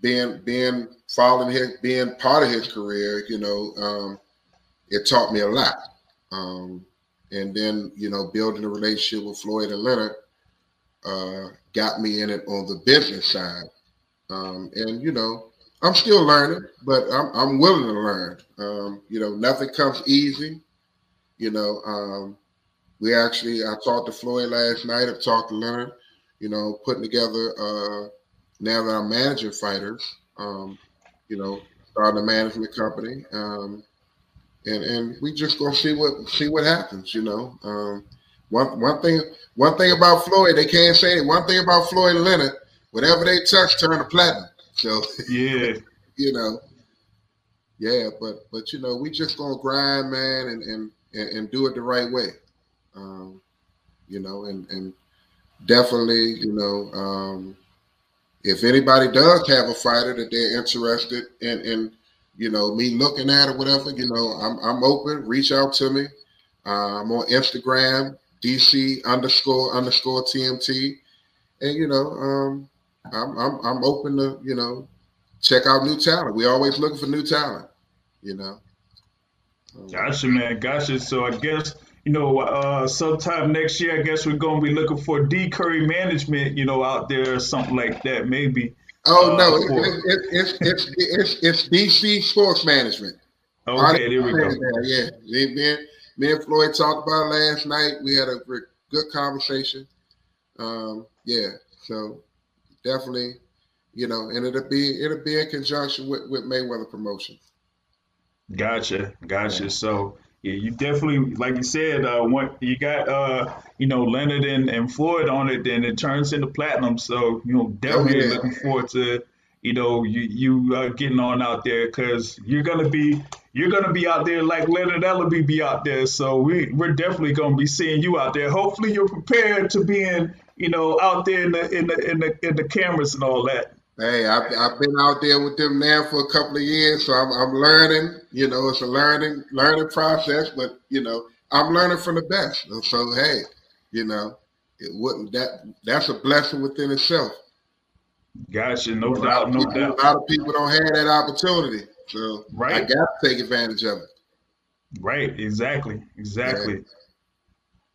being being following his being part of his career, you know, um, it taught me a lot. Um, and then, you know, building a relationship with Floyd and Leonard uh, got me in it on the business side. Um, and, you know, I'm still learning, but I'm I'm willing to learn. Um, you know, nothing comes easy. You know, um, we actually I talked to Floyd last night. I've talked to Leonard. You know, putting together. Uh, now that I'm managing fighters, um, you know, starting a management company, um, and and we just gonna see what see what happens. You know, um, one one thing one thing about Floyd, they can't say it. One thing about Floyd Leonard, whatever they touch turn to platinum. So Yeah. [LAUGHS] you know, yeah, but but you know, we just gonna grind, man, and and and, and do it the right way. Um, you know, and and definitely, you know, um, if anybody does have a fighter that they're interested in, in you know, me looking at or whatever, you know, I'm I'm open. Reach out to me. Uh, I'm on Instagram, DC underscore underscore TMT, and you know, um, I'm I'm I'm open to you know check out new talent. We always looking for new talent. You know. Um, Gotcha, man. Gotcha. So I guess you know, uh, sometime next year, I guess we're gonna be looking for D Curry management, you know, out there or something like that, maybe. Oh Uh, no, for- it, it, it's it's it's it's DC Sports Management. Okay, there we go. Yeah, me, and- Floyd talked about it last night. We had a good conversation. Um, yeah, so definitely, you know, and it'll be it'll be in conjunction with, with Mayweather Promotions. Gotcha, gotcha. So yeah, you definitely, like you said, uh, you got uh, you know, Leonard and, and Floyd on it, then it turns into platinum. So you know, definitely yeah. looking forward to you know you you uh, getting on out there because you're gonna be you're gonna be out there like Leonard Ellerbe be out there. So we we're definitely gonna be seeing you out there. Hopefully, you're prepared to being you know out there in the in the in the in the cameras and all that. Hey, I've, I've been out there with them now for a couple of years, so I'm, I'm learning. You know, it's a learning learning process, but you know, I'm learning from the best. So hey, you know, it wouldn't that that's a blessing within itself. Gotcha, no doubt, no people, doubt. a lot of people don't have that opportunity, so I Right. got to take advantage of it. Right, exactly, exactly.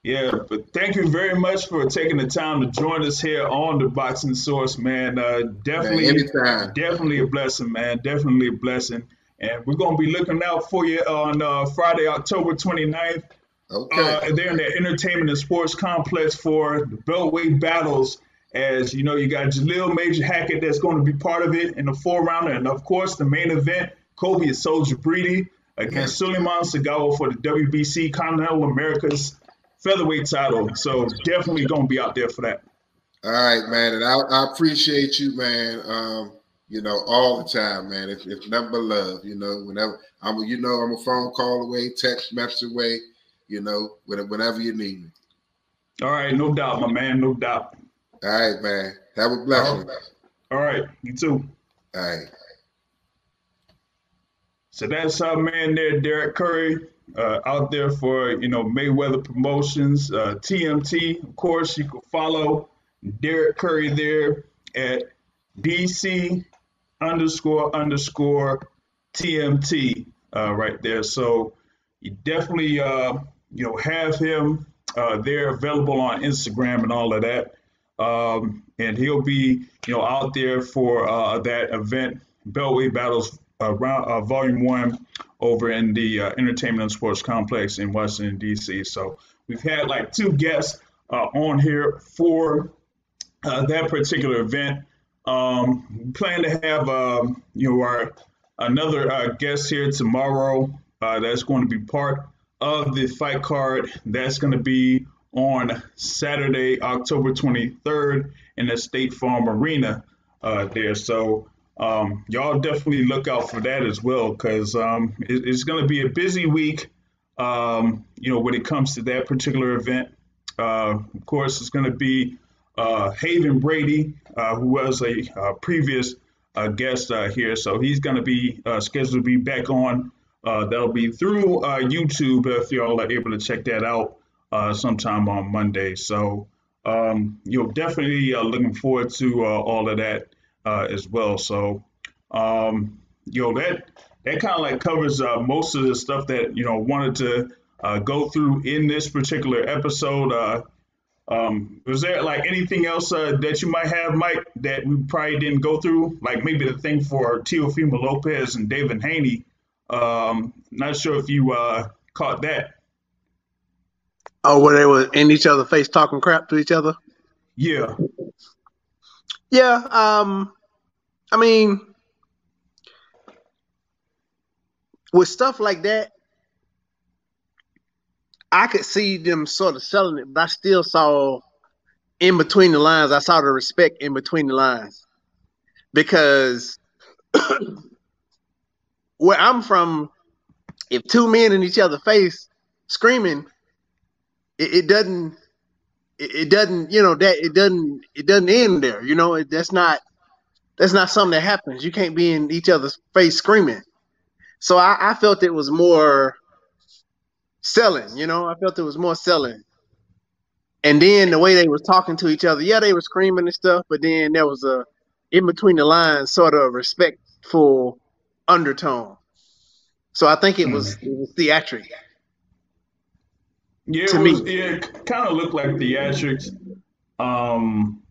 Yeah, but thank you very much for taking the time to join us here on the Boxing Source, man. Uh, Man, definitely, anytime. definitely a blessing, man. Definitely a blessing. And we're going to be looking out for you on uh, Friday, October 29th. Okay. Uh, they're in the entertainment and sports complex for the Beltway battles. As you know, you got Jalil Major Hackett that's going to be part of it in the four rounder, and of course the main event, Kobe and Soldier Breedy against Sulaiman Segawa for the WBC Continental Americas featherweight title. So definitely going to be out there for that. All right, man, and I, I appreciate you, man. Um, you know, all the time, man. It's, it's nothing but love. You know, whenever I'm, a, you know, I'm a phone call away, text message away. You know, whenever you need me. All right, no doubt, my man, no doubt. All right, man. Have a blessing. All right, you too. All right. So that's our man there, Derrick Curry, uh, out there for you know Mayweather Promotions, uh, TMT. Of course, you can follow Derrick Curry there at DC underscore underscore TMT uh, right there. So you definitely uh, you know have him uh, there available on Instagram and all of that. Um, and he'll be you know out there for uh, that event, Beltway Battles uh, uh, Volume One, over in the uh, Entertainment and Sports Complex in Washington D.C. So we've had like two guests uh, on here for uh, that particular event. Um, plan to have um, you know our another guest here tomorrow. That's going to be part of the fight card. That's going to be on Saturday, October 23rd, in the State Farm Arena uh, there. So um, y'all definitely look out for that as well, because um, it, it's going to be a busy week. Um, you know, when it comes to that particular event, uh, of course, it's going to be uh, Haven Brady, uh, who was a uh, previous uh, guest here. So he's going to be scheduled to be back on. That'll be through YouTube if y'all are able to check that out uh, sometime on Monday. So um, you're definitely uh, looking forward to uh, all of that uh, as well. So um, know that that kind of like covers uh, most of the stuff that you know wanted to uh, go through in this particular episode. Um, was there like anything else that you might have, Mike, that we probably didn't go through? Like maybe the thing for Teofimo Lopez and Devin Haney. Um, not sure if you caught that. Oh, where they were in each other's face talking crap to each other. Yeah. Yeah. Um. I mean, with stuff like that, I could see them sort of selling it, but I still saw in between the lines. I saw the respect in between the lines because [COUGHS] where I'm from, if two men in each other's face screaming, it, it doesn't. It, it doesn't, you know, that it doesn't, it doesn't end there. You know, it, that's not, that's not something that happens. You can't be in each other's face screaming. So I, I felt it was more selling, you know, I felt it was more selling. And then the way they was talking to each other, yeah, they were screaming and stuff, but then there was a in between the lines sort of respectful undertone. So I think it was, mm-hmm. it was theatric. Yeah, it To was. me. Yeah, it kind of looked like theatrics. Um,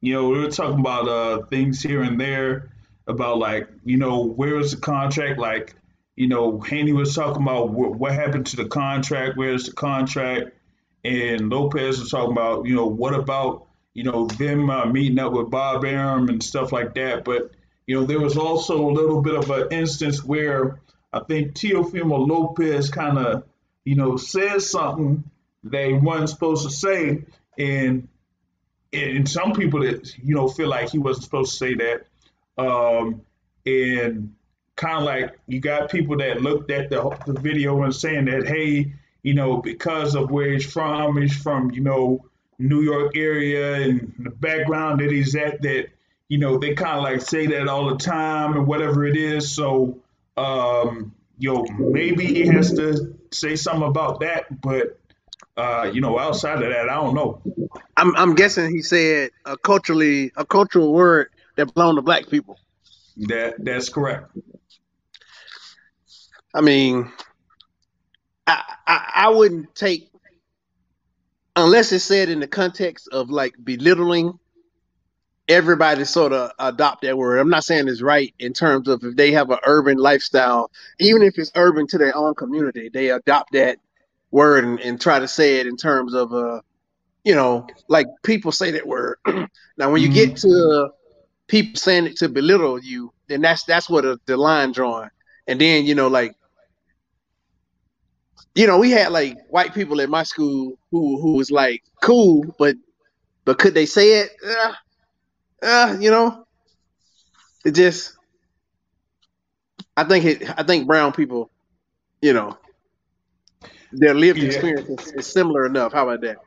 you know, we were talking about uh things here and there about like, you know, where's the contract? Like, you know, Haney was talking about what, what happened to the contract. Where's the contract? And Lopez was talking about, you know, what about, you know, them uh, meeting up with Bob Arum and stuff like that. But you know, there was also a little bit of an instance where I think Teofimo Lopez kind of, you know, said something they wasn't supposed to say, and and some people that you know feel like he wasn't supposed to say that, um, and kind of like you got people that looked at the the video and saying that hey, you know, because of where he's from, he's from you know New York area and the background that he's at, that you know they kind of like say that all the time and whatever it is. So um, you know maybe he has to say something about that, but uh, you know outside of that, I don't know. I'm I'm guessing he said a culturally a cultural word that belonged to black people. That that's correct. I mean, I, I I wouldn't take unless it's said in the context of like belittling everybody sort of adopt that word. I'm not saying it's right in terms of if they have an urban lifestyle, even if it's urban to their own community, they adopt that word and, and try to say it in terms of uh you know, like people say that word. [CLEARS THROAT] now when you get to people saying it to belittle you, then that's that's what a, the line drawing. And then, you know, like you know, we had like white people at my school who who was like cool, but but could they say it? Uh, uh, you know, it just. I think it. I think brown people, you know, their lived Yeah. experience is, is similar enough. How about that?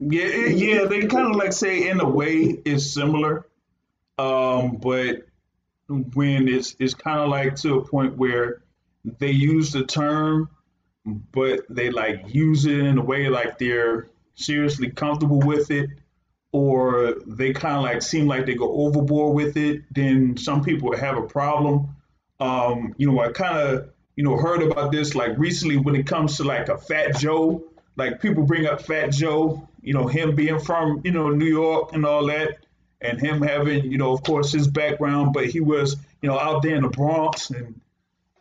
Yeah, yeah, they kind of like say in a way it's similar, um, but when it's it's kind of like to a point where they use the term, but they like use it in a way like they're seriously comfortable with it, or they kind of like seem like they go overboard with it. Then some people have a problem. Um, you know, I kind of you know heard about this like recently when it comes to like a Fat Joe. Like people bring up Fat Joe, you know, him being from you know New York and all that, and him having you know of course his background, but he was you know out there in the Bronx and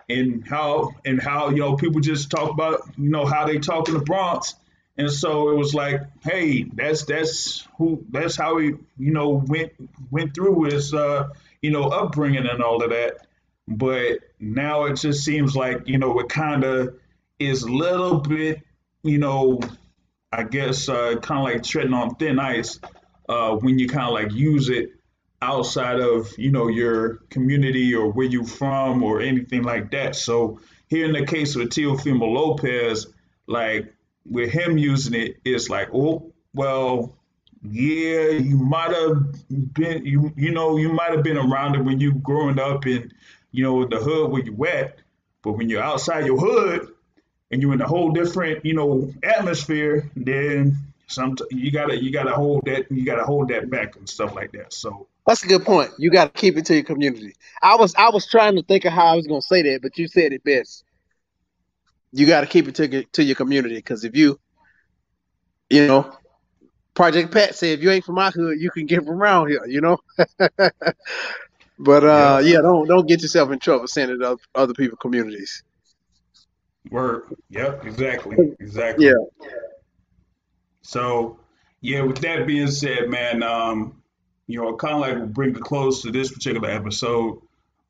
and how and how you know people just talk about you know how they talk in the Bronx, and so it was like, hey, that's that's who that's how he you know went went through his uh, you know upbringing and all of that, but now it just seems like you know it kind of is a little bit you know I guess uh, kind of like treading on thin ice uh, when you kind of like use it outside of you know your community or where you from or anything like that. So here in the case of Teofimo Lopez, like with him using it, it's like, oh well, yeah, you might have been you you know you might have been around it when you growing up in you know the hood where you at, but when you're outside your hood and you're in a whole different you know atmosphere, then some you gotta you gotta hold that you gotta hold that back and stuff like that. So. That's a good point. You got to keep it to your community. I was I was trying to think of how I was to say that, but you said it best. You got to keep it to your- to your community because if you, you know, Project Pat said, if you ain't from my hood, you can get from around here, you know. [LAUGHS] but uh, yeah, don't don't get yourself in trouble sending to other people communities. Word. Yep. Exactly. [LAUGHS] Exactly. Yeah. So, yeah. With that being said, man, um, you know, kind of like bring the close to this particular episode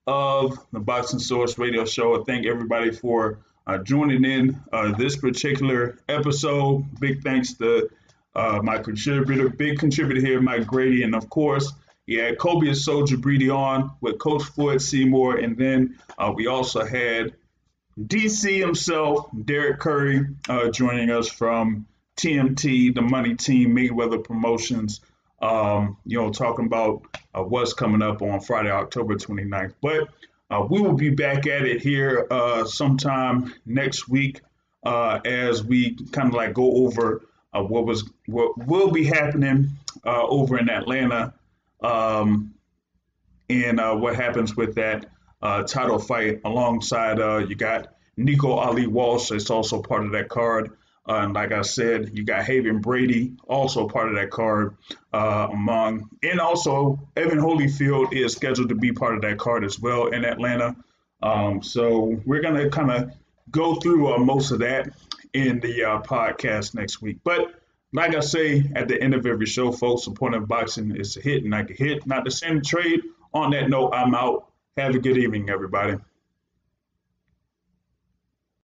of the Boxing Source Radio Show. I thank everybody for uh, joining in uh, this particular episode. Big thanks to uh, my contributor, big contributor here, Mike Grady, and of course, yeah, Kobe and Soldier Breedy on with Coach Floyd Seymour, and then uh, we also had DC himself, Derrick Curry, uh, joining us from TMT, the Money Team, Mayweather Promotions. Um, you know, talking about uh, what's coming up on Friday, October 29th. But uh, we will be back at it here uh, sometime next week uh, as we kind of like go over uh, what was what will be happening uh, over in Atlanta um, and uh, what happens with that title fight alongside you got Nico Ali Walsh. It's also part of that card. Uh, and like I said, you got Haven Brady, also part of that card. Uh, among and also Evan Holyfield is scheduled to be part of that card as well in Atlanta. Um, so we're gonna kind of go through uh, most of that in the uh, podcast next week. But like I say at the end of every show, folks, supporting boxing is a hit and like a hit, not the same trade. On that note, I'm out. Have a good evening, everybody.